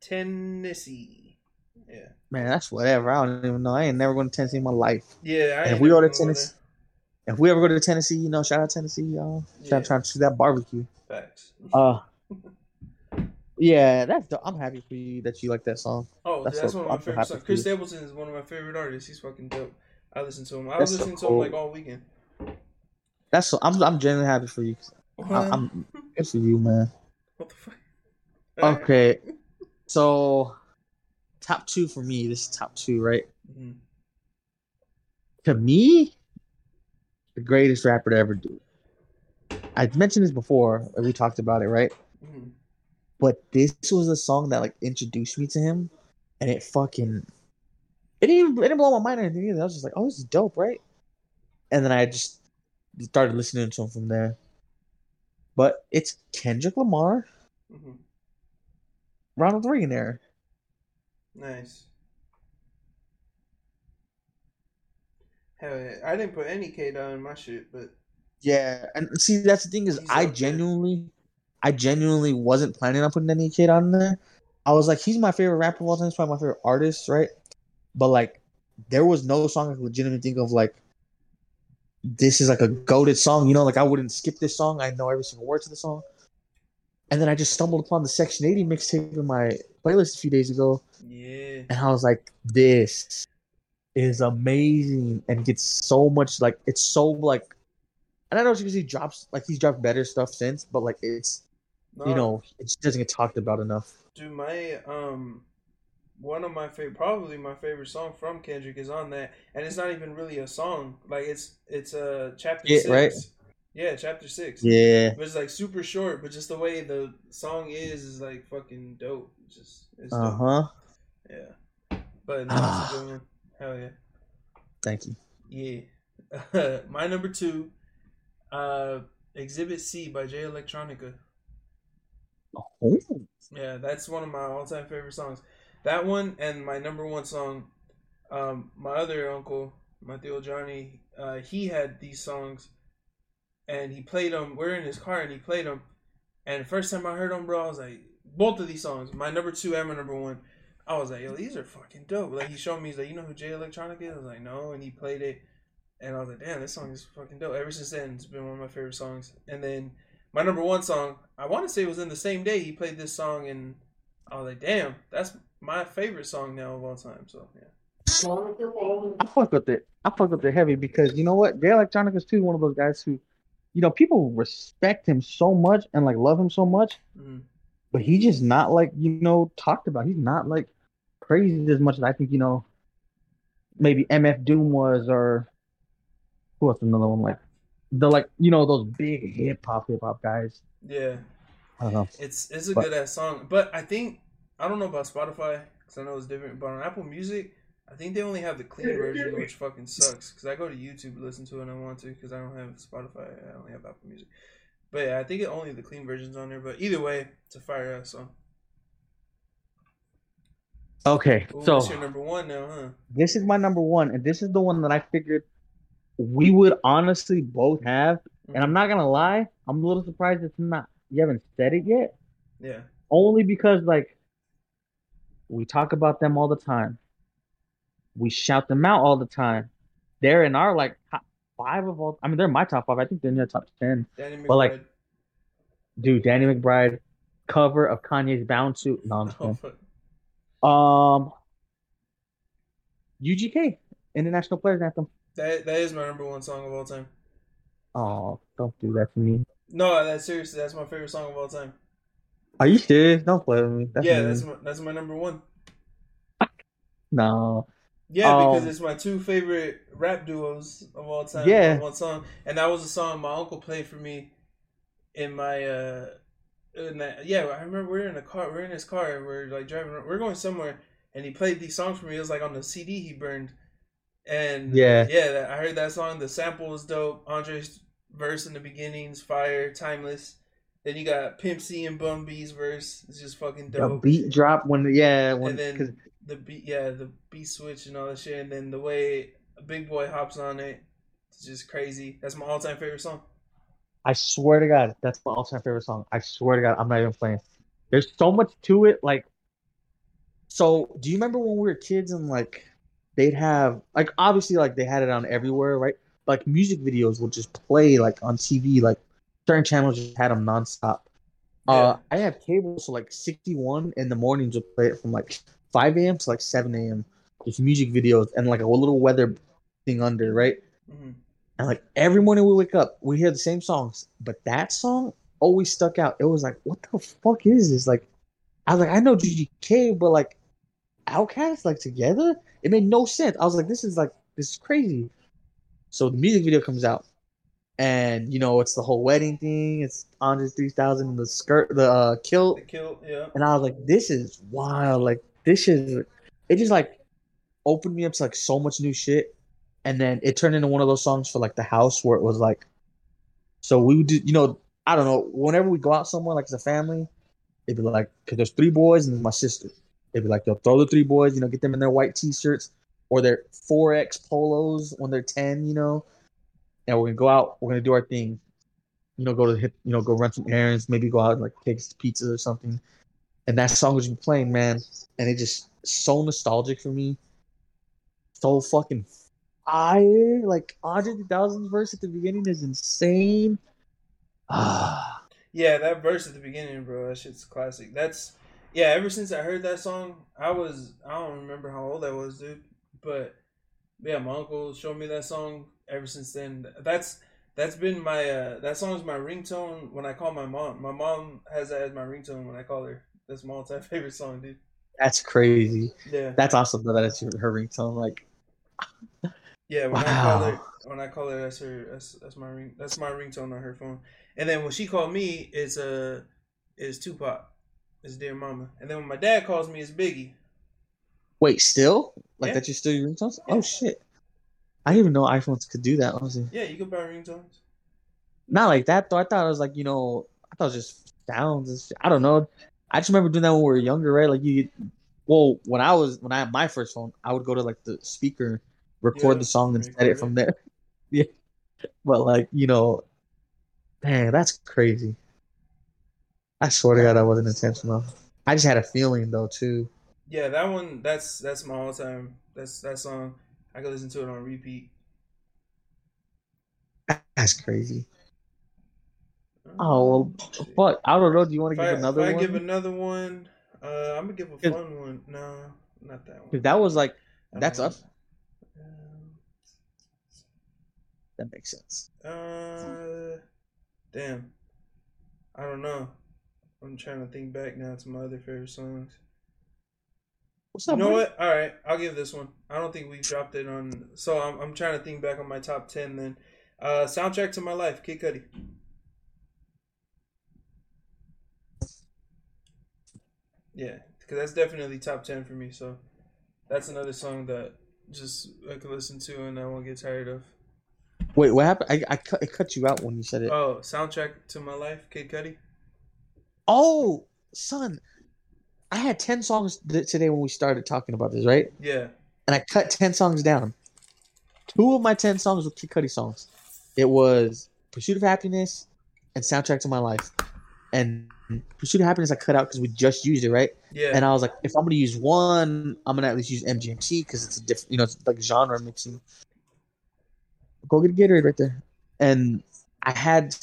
Tennessee. Yeah. Man, that's whatever. I don't even know. I ain't never going to Tennessee in my life. Yeah. If we go to Tennessee, if we ever go to Tennessee, you know, shout out Tennessee, y'all. Shout Yeah. out trying to see that barbecue. Facts. Uh, yeah, that's. dope. I'm happy for you that you like that song. Oh, That's that's, one of my I'm favorite songs. Chris. Stapleton is one of my favorite artists. He's fucking dope. I listen to him. I That's was so listening to him like all weekend. That's. So, I'm. I'm genuinely happy for you. I, I'm good for you, man. What the fuck? Okay, so top two for me. This is top two, right? Mhm. To me, the greatest rapper to ever do. I mentioned this before. We talked about it, right? Mhm. But this was a song that like introduced me to him, and it fucking it didn't even it didn't blow my mind or anything either. I was just like, oh, this is dope, right? And then I just started listening to him from there. But it's Kendrick Lamar, Mhm. Ronald Reagan era. Nice. Hell yeah. I didn't put any K down in my shit, but Yeah, and see that's the thing is He's I there. genuinely, I genuinely wasn't planning on putting any kid on there. I was like, he's my favorite rapper of all time. He's probably my favorite artist, right? But like, there was no song I could legitimately think of like, this is like a goaded song. You know, like I wouldn't skip this song. I know every single word to the song. And then I just stumbled upon the Section 80 mixtape in my playlist a few days ago, yeah. and I was like, this is amazing and gets so much like it's so like and I know because he drops like he's dropped better stuff since, but like it's you know, it just doesn't get talked about enough. Dude, my um, one of my favorite, probably my favorite song from Kendrick is on that, and it's not even really a song. Like it's it's a uh, chapter Yeah, six. right? Yeah, chapter six. Yeah. But it's like super short, but just the way the song is is like fucking dope. It's just it's. Uh huh. Yeah. But no, it's a good one. Hell yeah. Thank you. Yeah. my number two, uh, Exhibit C by Jay Electronica. Oh, Yeah, that's one of my all-time favorite songs. That one and my number one song. Um, my other uncle, my Johnny, uh, he had these songs, and he played them. We're in his car, and he played them. And the first time I heard them, bro, I was like, both of these songs, my number two and my number one, I was like, yo, these are fucking dope. Like he showed me, he's like, you know who Jay Electronica is? I was like, no, and he played it, and I was like, damn, this song is fucking dope. Ever since then, it's been one of my favorite songs. And then my number one song, I want to say it was in the same day he played this song, and I was like, damn, that's my favorite song now of all time. So yeah. I fuck with it. I fuck with it heavy because you know what? Jay Electronicas too, one of those guys who, you know, people respect him so much and like love him so much, Mhm. but he's just not like you know talked about. He's not like praised as much as I think you know. Maybe MF Doom was, or who else? Another one like the like you know those big hip hop hip hop guys. Yeah. I don't know. It's it's a But- good ass song, but I think I don't know about Spotify because I know it's different. But on Apple Music, I think they only have the clean version, which fucking sucks. Because I go to YouTube to listen to it and I want to because I don't have Spotify. I only have Apple Music. But yeah, I think it only the clean version's on there. But either way, it's a fire ass song. Okay, Ooh, so number one now, huh? this is my number one, and this is the one that I figured we would honestly both have. And I'm not gonna lie, I'm a little surprised it's not. You haven't said it yet, Yeah. only because like we talk about them all the time. We shout them out all the time. They're in our like top five of all. I mean, they're my top five. I think they're in your top ten. Danny McBride. But, like, Dude, Danny McBride cover of Kanye's Bound to. No, I'm just oh. Um, UGK International Players Anthem. That that is my number one song of all time. Oh, don't do that to me. No, that's seriously that's my favorite song of all time. Are you serious? Don't play with me. That's yeah, mean. that's my, that's my number one. no. Yeah, because Um, it's my two favorite rap duos of all time. Yeah. on one song, and that was a song my uncle played for me in my. uh in that, yeah, I remember we are in a car. We are in his car. and We're like driving. around- We're going somewhere, and he played these songs for me. It was like on the CD he burned, and Yeah. yeah, I heard that song. The sample was dope. Andre's verse in the beginning's fire, timeless. Then you got Pimp C and Bun B's verse. It's just fucking The dope. beat drop when yeah when and then 'cause the beat, yeah, the beat switch and all that shit, and then the way Big Boi hops on it, it's just crazy. That's my all-time favorite song. I swear to God, that's my all-time favorite song. I swear to God, I'm not even playing. There's so much to it. Like, so do you remember when we were kids and like they'd have like obviously like they had it on everywhere, right? Like music videos would just play like on TV, like certain channels just had them nonstop. Uh, I had cable, so like 61 in the mornings would play it from like 5 a.m. to like 7 a.m. Just music videos and like a little weather thing under, right? hmm And like every morning we wake up, we hear the same songs, but that song always stuck out. It was like, what the fuck is this? Like, I was like, I know GGK, but like, OutKast like together, it made no sense. I was like, this is like, this is crazy. So the music video comes out, and you know, it's the whole wedding thing. It's Andre 3000, the skirt, the uh, kilt, The kill, yeah. and I was like, this is wild. Like this is it just like opened me up to like so much new shit. And then it turned into one of those songs for like the house where it was like so we would do you know, I don't know, whenever we go out somewhere like as a family, it'd be like because there's three boys and there's my sister. It'd be like they'll throw the three boys, you know, get them in their white t shirts or their four X polos when they're ten, you know. And we're gonna go out, we're gonna do our thing. You know, go to hit you know, go run some errands, maybe go out and like take pizza or something and that song was playing, man, and it just so nostalgic for me. So fucking fire! Like Andre 3000's verse at the beginning is insane. Ah, Yeah, that verse at the beginning, bro, that shit's classic. That's yeah. Ever since I heard that song, I was I don't remember how old I was, dude. But yeah, my uncle showed me that song. Ever since then, that's that's been my uh, that song's my ringtone when I call my mom. My mom has that as my ringtone when I call her. That's my all-time favorite song, dude. that's crazy. Yeah, That's awesome though. That it's her ringtone. Like, yeah. When I call her, wow. when I call her, that's her. That's that's my ring. That's my ringtone on her phone. And then when she called me, it's uh, it's Tupac. It's Dear Mama. And then when my dad calls me, it's Biggie. Wait, still? Like Yeah. that's your still your ringtones? Yeah. Oh shit! I didn't even know iPhones could do that. Honestly, Yeah, you can buy ringtones. not like that though. I thought it was like you know, I thought it was just sounds. And shit. I don't know. I just remember doing that when we were younger, right? Like you, well, when I was when I had my first phone, I would go to like the speaker, record Yeah, the song, and set it from there. yeah, but like you know, dang, that's crazy. I swear to God, that wasn't intentional. I just had a feeling though too. Yeah, that one. That's that's my all time. That's that song. I can listen to it on repeat. That's crazy. Oh well, fuck. I don't know. Do you want to If give I, another if I one? give another one, uh, I'm gonna give a fun one. No, not that one. 'Cause that was like that's don't up. know. That makes sense. Uh, damn. I don't know. I'm trying to think back now to my other favorite songs. What's up? You know what? All right, I'll give this one. I don't think we dropped it on. So I'm, I'm trying to think back on my top ten. Then, uh, soundtrack to my life, Kid Cudi. Yeah, because that's definitely top ten for me. So that's another song that just I could listen to and I won't get tired of. Wait, what happened? I, I cut, it cut you out when you said it. Oh, soundtrack to my life, Kid Cudi. Oh, son, I had ten songs th- today when we started talking about this, right? Yeah. And I cut ten songs down. Two of my ten songs were Kid Cudi songs. It was "Pursuit of Happiness" and "Soundtrack to My Life." And "Pursuit of Happiness" I cut out because we just used it, right? Yeah. And I was like, if I'm gonna use one, I'm gonna at least use MGMT because it's a different, you know, it's like genre mixing. Go get a Gatorade right there. And I had,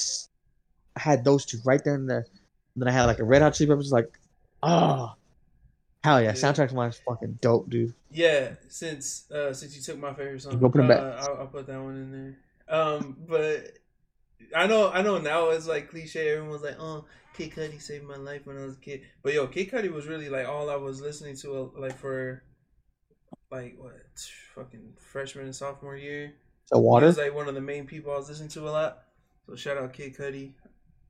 I had those two right there in there. Then I had like a Red Hot Chili Peppers, like, oh, hell yeah! Yeah. Soundtrack my is fucking dope, dude. Yeah, since uh, since you took my favorite song, Go put back. uh, I'll, I'll put that one in there. Um, but I know I know now it's like cliche. Everyone's like, "Oh, Kid Cudi saved my life when I was a kid." But yo, Kid Cudi was really like all I was listening to, uh, like for like what fucking freshman and sophomore year. So He water. was like one of the main people I was listening to a lot. So shout out Kid Cudi.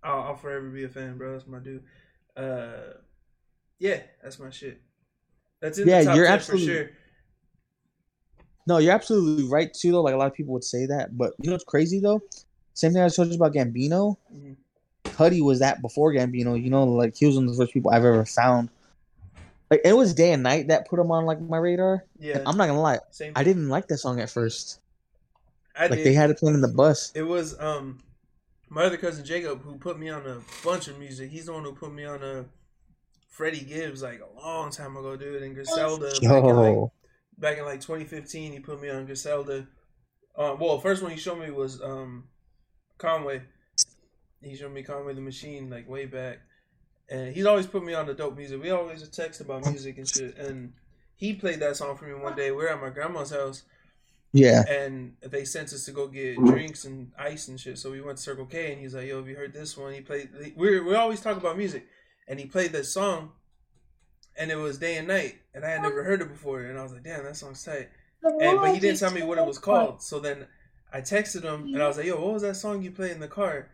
I'll, I'll forever be a fan, bro. That's my dude. Uh, yeah, that's my shit. That's in Yeah, the top you're 10 absolutely- for sure. No, you're absolutely right too, though. Like a lot of people would say that, but you know what's crazy though? Same thing I told you about Gambino. Mhm. Cudi was that before Gambino. You know, like he was one of the first people I've ever found. Like it was day and night that put him on like my radar. Yeah, And I'm not gonna lie, same. I didn't like that song at first. I Like did. they had it playing in the bus. It was um my other cousin Jacob who put me on a bunch of music. He's the one who put me on a Freddie Gibbs like a long time ago, dude, and Griselda back in like back in like 2015. He put me on Griselda. Uh, well, first one he showed me was um Conway. He showed me Conway the Machine like way back, and he's always put me on the dope music. We always text about music and shit, and he played that song for me one day. We are at my grandma's house yeah, and they sent us to go get mm-hmm. drinks and ice and shit. So we went to Circle K, and he's like, "Yo, have you heard this one?" He played. We we always talk about music, and he played this song, and it was day and night, and I had never heard it before, and I was like, "Damn, that song's tight." And but he didn't tell me what it was called. So then I texted him, and I was like, "Yo, what was that song you played in the car?"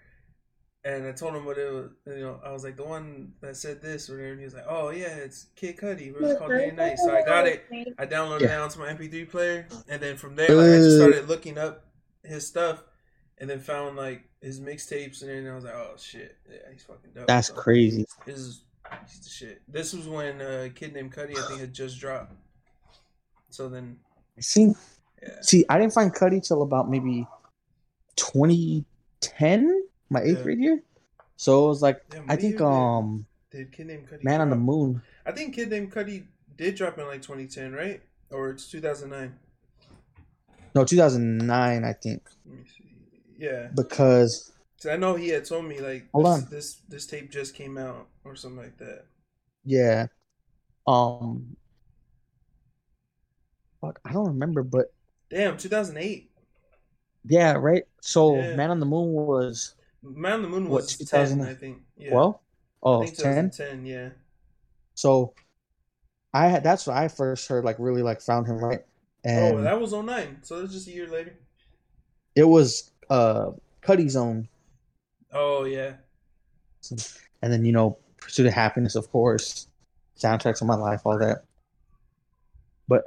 And I told him what it was. You know, I was like the one that said this or whatever. And he was like, "Oh yeah, it's Kid Cudi. But it's called Day and Night." So I got it. I downloaded Yeah. it onto my MP3 player, and then from there, like, I just started looking up his stuff, and then found like his mixtapes, and then I was like, "Oh shit, yeah, he's fucking dope." that's So, crazy. This is he's the shit. This was when uh, a kid named Cudi, I think, had just dropped. So then, See, yeah, see, I didn't find Cudi till about maybe 2010, my eighth Yeah. grade year. So it was like Damn, I think um did kid named Cudi? Man on the? Moon. I think kid named Cudi did drop in like 2010, right? Or it's 2009. No, 2009, I think, Let me see. Yeah, because I know he had told me like Hold this, on. this this tape just came out or something like that. yeah, um, fuck, I don't remember, but Damn, 2008. yeah, right. So Yeah. Man on the Moon was Man on the Moon What, was 2000 10, I think. Yeah. 12. I Oh, think 10. yeah. So I had that's what I first heard like really like found him right, and oh, that was 09, so it's just a year later. it was uh Cudi Zone, Oh, yeah. and then you know Pursuit of Happiness, of course, soundtracks of my life, all that. But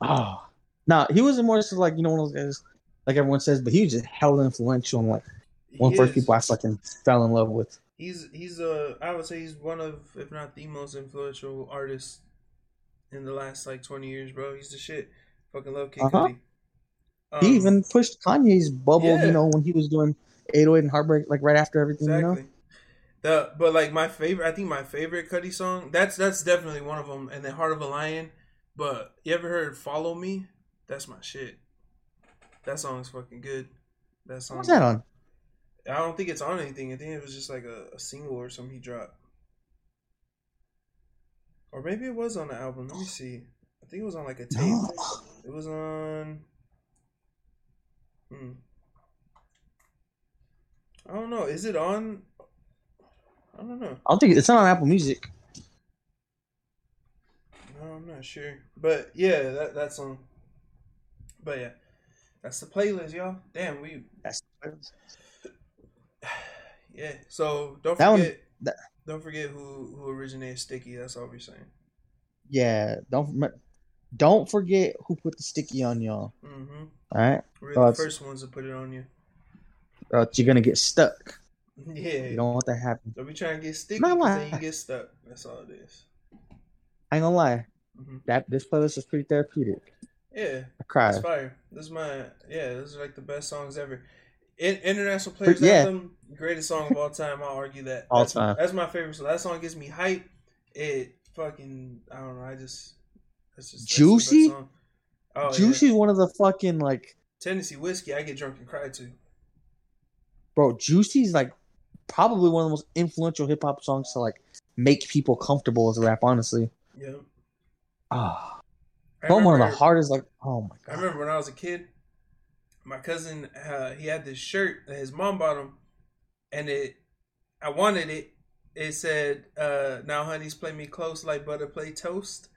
oh, no, he wasn't more just like you know one of those guys like everyone says, but he was just hella influential and like one of the first people I fucking fell in love with. He's he's uh I would say he's one of if not the most influential artists in the last like 20 years, bro. He's the shit. Fucking love Kid Uh-huh. Cudi. Um, he even pushed Kanye's bubble, yeah. you know, when he was doing 808 and Heartbreak, like right after everything, you know. Exactly. The but like my favorite, I think my favorite Cudi song. That's that's definitely one of them. And then Heart of a Lion. But you ever heard Follow Me? That's my shit. That song is fucking good. That song. What was that on? I don't think it's on anything. I think it was just like a, a single or something he dropped. Or maybe it was on the album. Let me see. I think it was on like a tape. It was on. Hmm. I don't know. Is it on? I don't know. I don't think it's not on Apple Music. No, I'm not sure. But yeah, that that's on. But yeah, that's the playlist, y'all. Damn, we That's yeah. So don't That one- forget. that- don't forget who who originated Sticky. That's all we're saying. yeah. Don't don't forget who put the sticky on y'all. Mm-hmm. All right, We're the first ones to put it on you. or else you're gonna get stuck. Yeah. You don't want that to happen. Don't be trying to get sticky No, because why? then you get stuck. That's all it is. I ain't gonna lie. hmm That this playlist is pretty therapeutic. Yeah, I cried. it's fire. This is my yeah. This is like the best songs ever. In, International Players Yeah. Anthem, greatest song of all time. I'll argue that. All that's, time. That's my favorite So That song gives me hype. It fucking I don't know. I just that's just that's Juicy? song. Oh, Juicy Yeah. is one of the fucking like, Tennessee whiskey. I get drunk and cry to. bro. Juicy's like probably one of the most influential hip hop songs to like make people comfortable with rap. Honestly, Yeah. ah, I one of the hardest. Like, oh my god. I remember when I was a kid, my cousin uh, he had this shirt that his mom bought him, and it I wanted it. It said, uh, "Now honeys play me close like butter play toast,"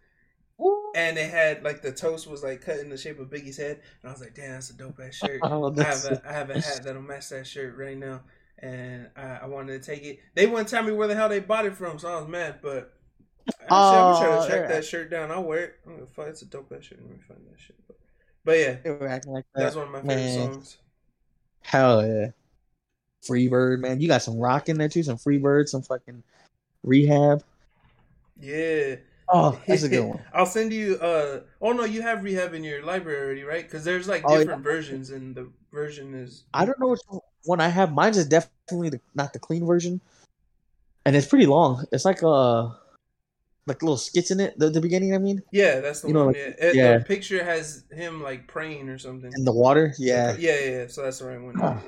and it had like the toast was like cut in the shape of Biggie's head, and I was like, "Damn, that's a dope ass shirt." Oh, I have a I have a hat that'll match that shirt right now, and I, I wanted to take it. They wouldn't tell me where the hell they bought it from, so I was mad. But I'm gonna try Oh, to track yeah. that shirt down. I'll wear it. I'm gonna find it's a dope ass shirt. Let me find that shit. But, yeah, They were acting like that. that's one of my favorite man. songs. Hell yeah. Freebird, man. You got some rock in there too, some Freebird, some fucking rehab. Yeah, Oh, that's a good one. I'll send you. Uh, oh no, you have rehab in your library already, right? Because there's like Oh, different versions, and the version is. I don't know which one I have. Mine's is definitely the, not the clean version. And it's pretty long. It's like uh like little skits in it, the, the beginning, I mean. Yeah, that's the You know, one. like- yeah. It- yeah. the picture has him like praying or something. In the water. Yeah. yeah, yeah. yeah. So that's the right one. Yeah.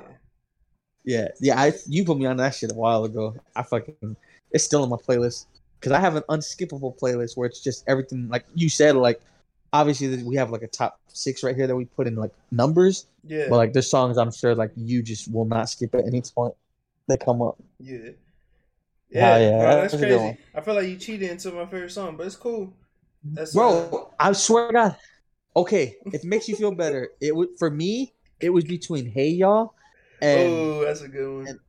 Yeah. Yeah, I you put me on that shit a while ago. I fucking it's still in my playlist. Cause I have an unskippable playlist where it's just everything like you said, like obviously we have like a top six right here that we put in like numbers. Yeah. But like there's songs I'm sure like you just will not skip at any point. They come up. Yeah. Yeah, Yeah, yeah, no, that's that's crazy. I feel like you cheated into my favorite song, but it's cool. That's uh, Bro, I swear to God. Okay, if it makes you feel better, it would for me, it was between Hey Y'all and oh, that's a good one.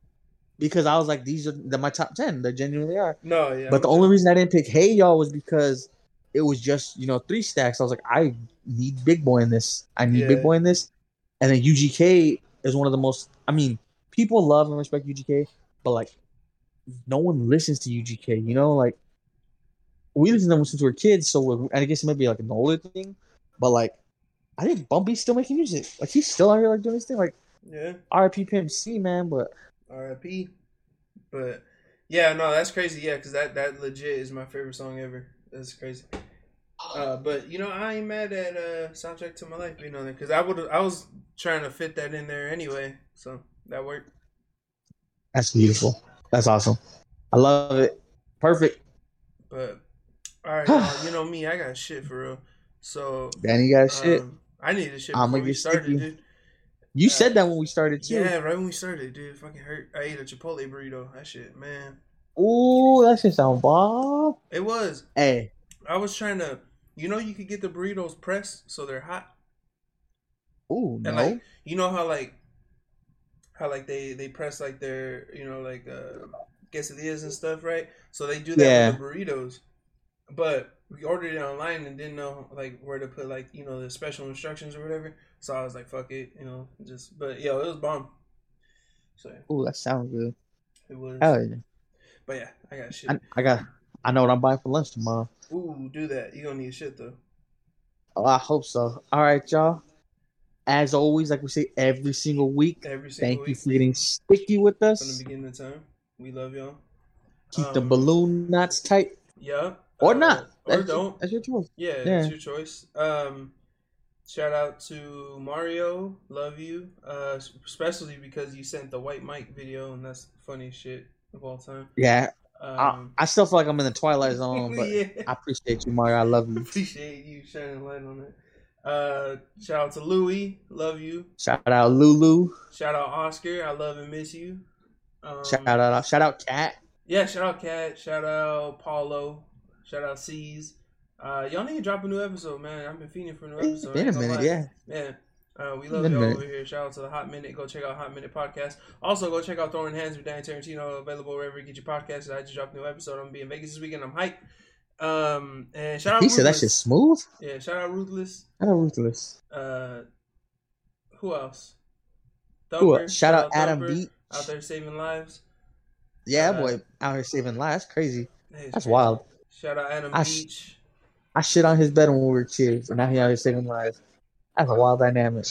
because I was like, these are they're my top ten. They genuinely are. no, yeah. But the I'm only reason I didn't pick Hey Y'all was because it was just, you know, three stacks. I was like, I need Big Boi in this. I need Yeah. Big Boi in this. And then UGK is one of the most I mean, people love and respect UGK, but like no one listens to UGK, you know, like we listen to them since we were kids, so I guess it might be like an older thing, but like I think Bun B's still making music. Like he's still out here like doing his thing. Like yeah. RP Pimp C, man, but R.I.P. But yeah, no, that's crazy. Yeah, because that that legit is my favorite song ever. That's crazy. Uh, but you know, I ain't mad at uh, soundtrack to my life being on there because I would I was trying to fit that in there anyway, so that worked. that's beautiful. That's awesome. I love it. Perfect. But all right, y'all, you know me, I got shit for real. So Danny got shit. um, I needed shit I'ma before we started, sticky. dude. You said that when we started too. Yeah, right when we started, dude. Fucking hurt. I ate a Chipotle burrito. That shit, man. Ooh, that shit sound bomb. It was. Hey, I was trying to. You know, you could get the burritos pressed so they're hot. ooh, no. Like you know how like how like they they press like their you know like uh quesadillas and stuff, right? So they do that Yeah. with the burritos. But we ordered it online and didn't know like where to put like you know the special instructions or whatever. So I was like, fuck it, you know, just but yo, it was bomb. So Ooh, that sounds good. it was. Hell yeah. But yeah, I got shit. I, I got. I know what I'm buying for lunch tomorrow. Ooh, do that. You gonna need shit though. Oh, I hope so. All right, y'all. As always, like we say every single week, Every single thank you for getting sticky with us. from the beginning of time. We love y'all. Keep the Um, balloon knots tight, Yeah. or uh, not. Or That's, don't. That's your choice. Yeah, Yeah. it's your choice. Um, shout out to Mario, love you, uh, especially because you sent the White Mike video, and that's the funniest shit of all time. Yeah, I, Um, I still feel like I'm in the twilight zone, but yeah. I appreciate you, Mario. I love you. appreciate you shining light on it. Uh, shout out to Louie, love you. Shout out Lulu. Shout out Oscar, I love and miss you. Um, Shout out, shout out Cat. Yeah, shout out Cat. Shout out Paulo. Shout out C's. Uh, y'all need to drop a new episode, man. I've been feeding for a new episode. been a minute, yeah. Man, uh, we love y'all over here. Shout out to the Hot Minute. Go check out Hot Minute Podcast. Also, go check out Throwing Hands with Danny Tarantino. Available wherever you get your podcasts. I just dropped a new episode. I'm gonna be in Vegas this weekend. I'm hyped. Um, and shout out He said that shit's smooth. Yeah, shout out Ruthless. Shout out Ruthless. Uh, who else? Who Thumper. else? Shout out Adam Thumper, Beat. Out there saving lives. Yeah, Uh, boy, out here saving lives. Crazy. That's crazy. wild. Shout out Adam I sh- Beach. I shit on his bed when we were kids, and now he out here saving lives. That's a wild dynamic.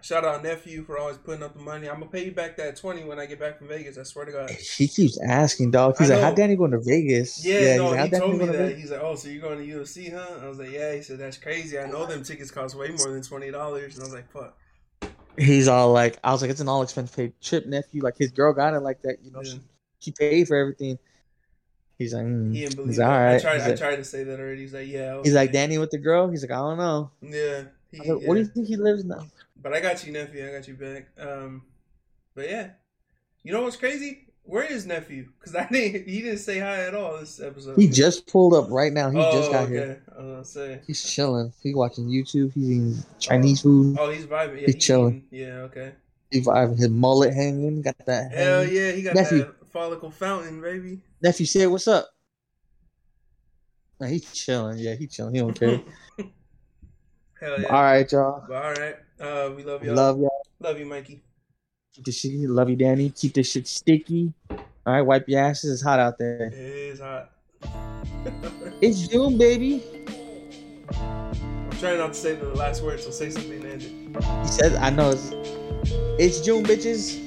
Shout out nephew for always putting up the money. I'm gonna pay you back that twenty when I get back from Vegas. I swear to God. He keeps asking, dog. He's I like, "How. Danny going to Vegas?" Yeah, he's no, like, "How he Danny told me that. Vegas?" He's like, "Oh, so you're going to UFC, huh?" I was like, "Yeah." He said, "That's crazy. I know them tickets cost way more than twenty dollars." And I was like, "Fuck." He's all like, "I was like, it's an all expense paid trip, nephew. Like his girl got it like that. You know, Yeah. she, she paid for everything." He's like, mm. He didn't believe he's it. like, I tried. I like, tried to say that already. He's like, "Yeah." he's like. Danny with the girl. He's like, I don't know. Yeah. He, like, yeah. Where do you think he lives now? But I got you, nephew. I got you back. Um, but yeah, you know what's crazy? Where is nephew? Because I didn't. He didn't say hi at all this episode. He just pulled up right now. He oh, just got okay. here. I was gonna say. He's chilling. He's watching YouTube. He's eating Chinese food. Oh, he's vibing. Yeah, He's he chilling. eating. Yeah. Okay. He vibing. His mullet hanging. Got that. Hell yeah, he got Nephew. that follicle fountain, baby. Nephew said, "What's up?" Man, he's chilling. Yeah, he chilling. He don't care. Hell yeah. All right, y'all. All right. Uh, we love y'all. Love y'all. Love you, Mikey. Keep this shit. Love you, Danny. Keep this shit sticky. All right, wipe your asses. It's hot out there. It is hot. It's June, baby. I'm trying not to say the last word, so say something end it. He says, "I know it's, it's June, bitches."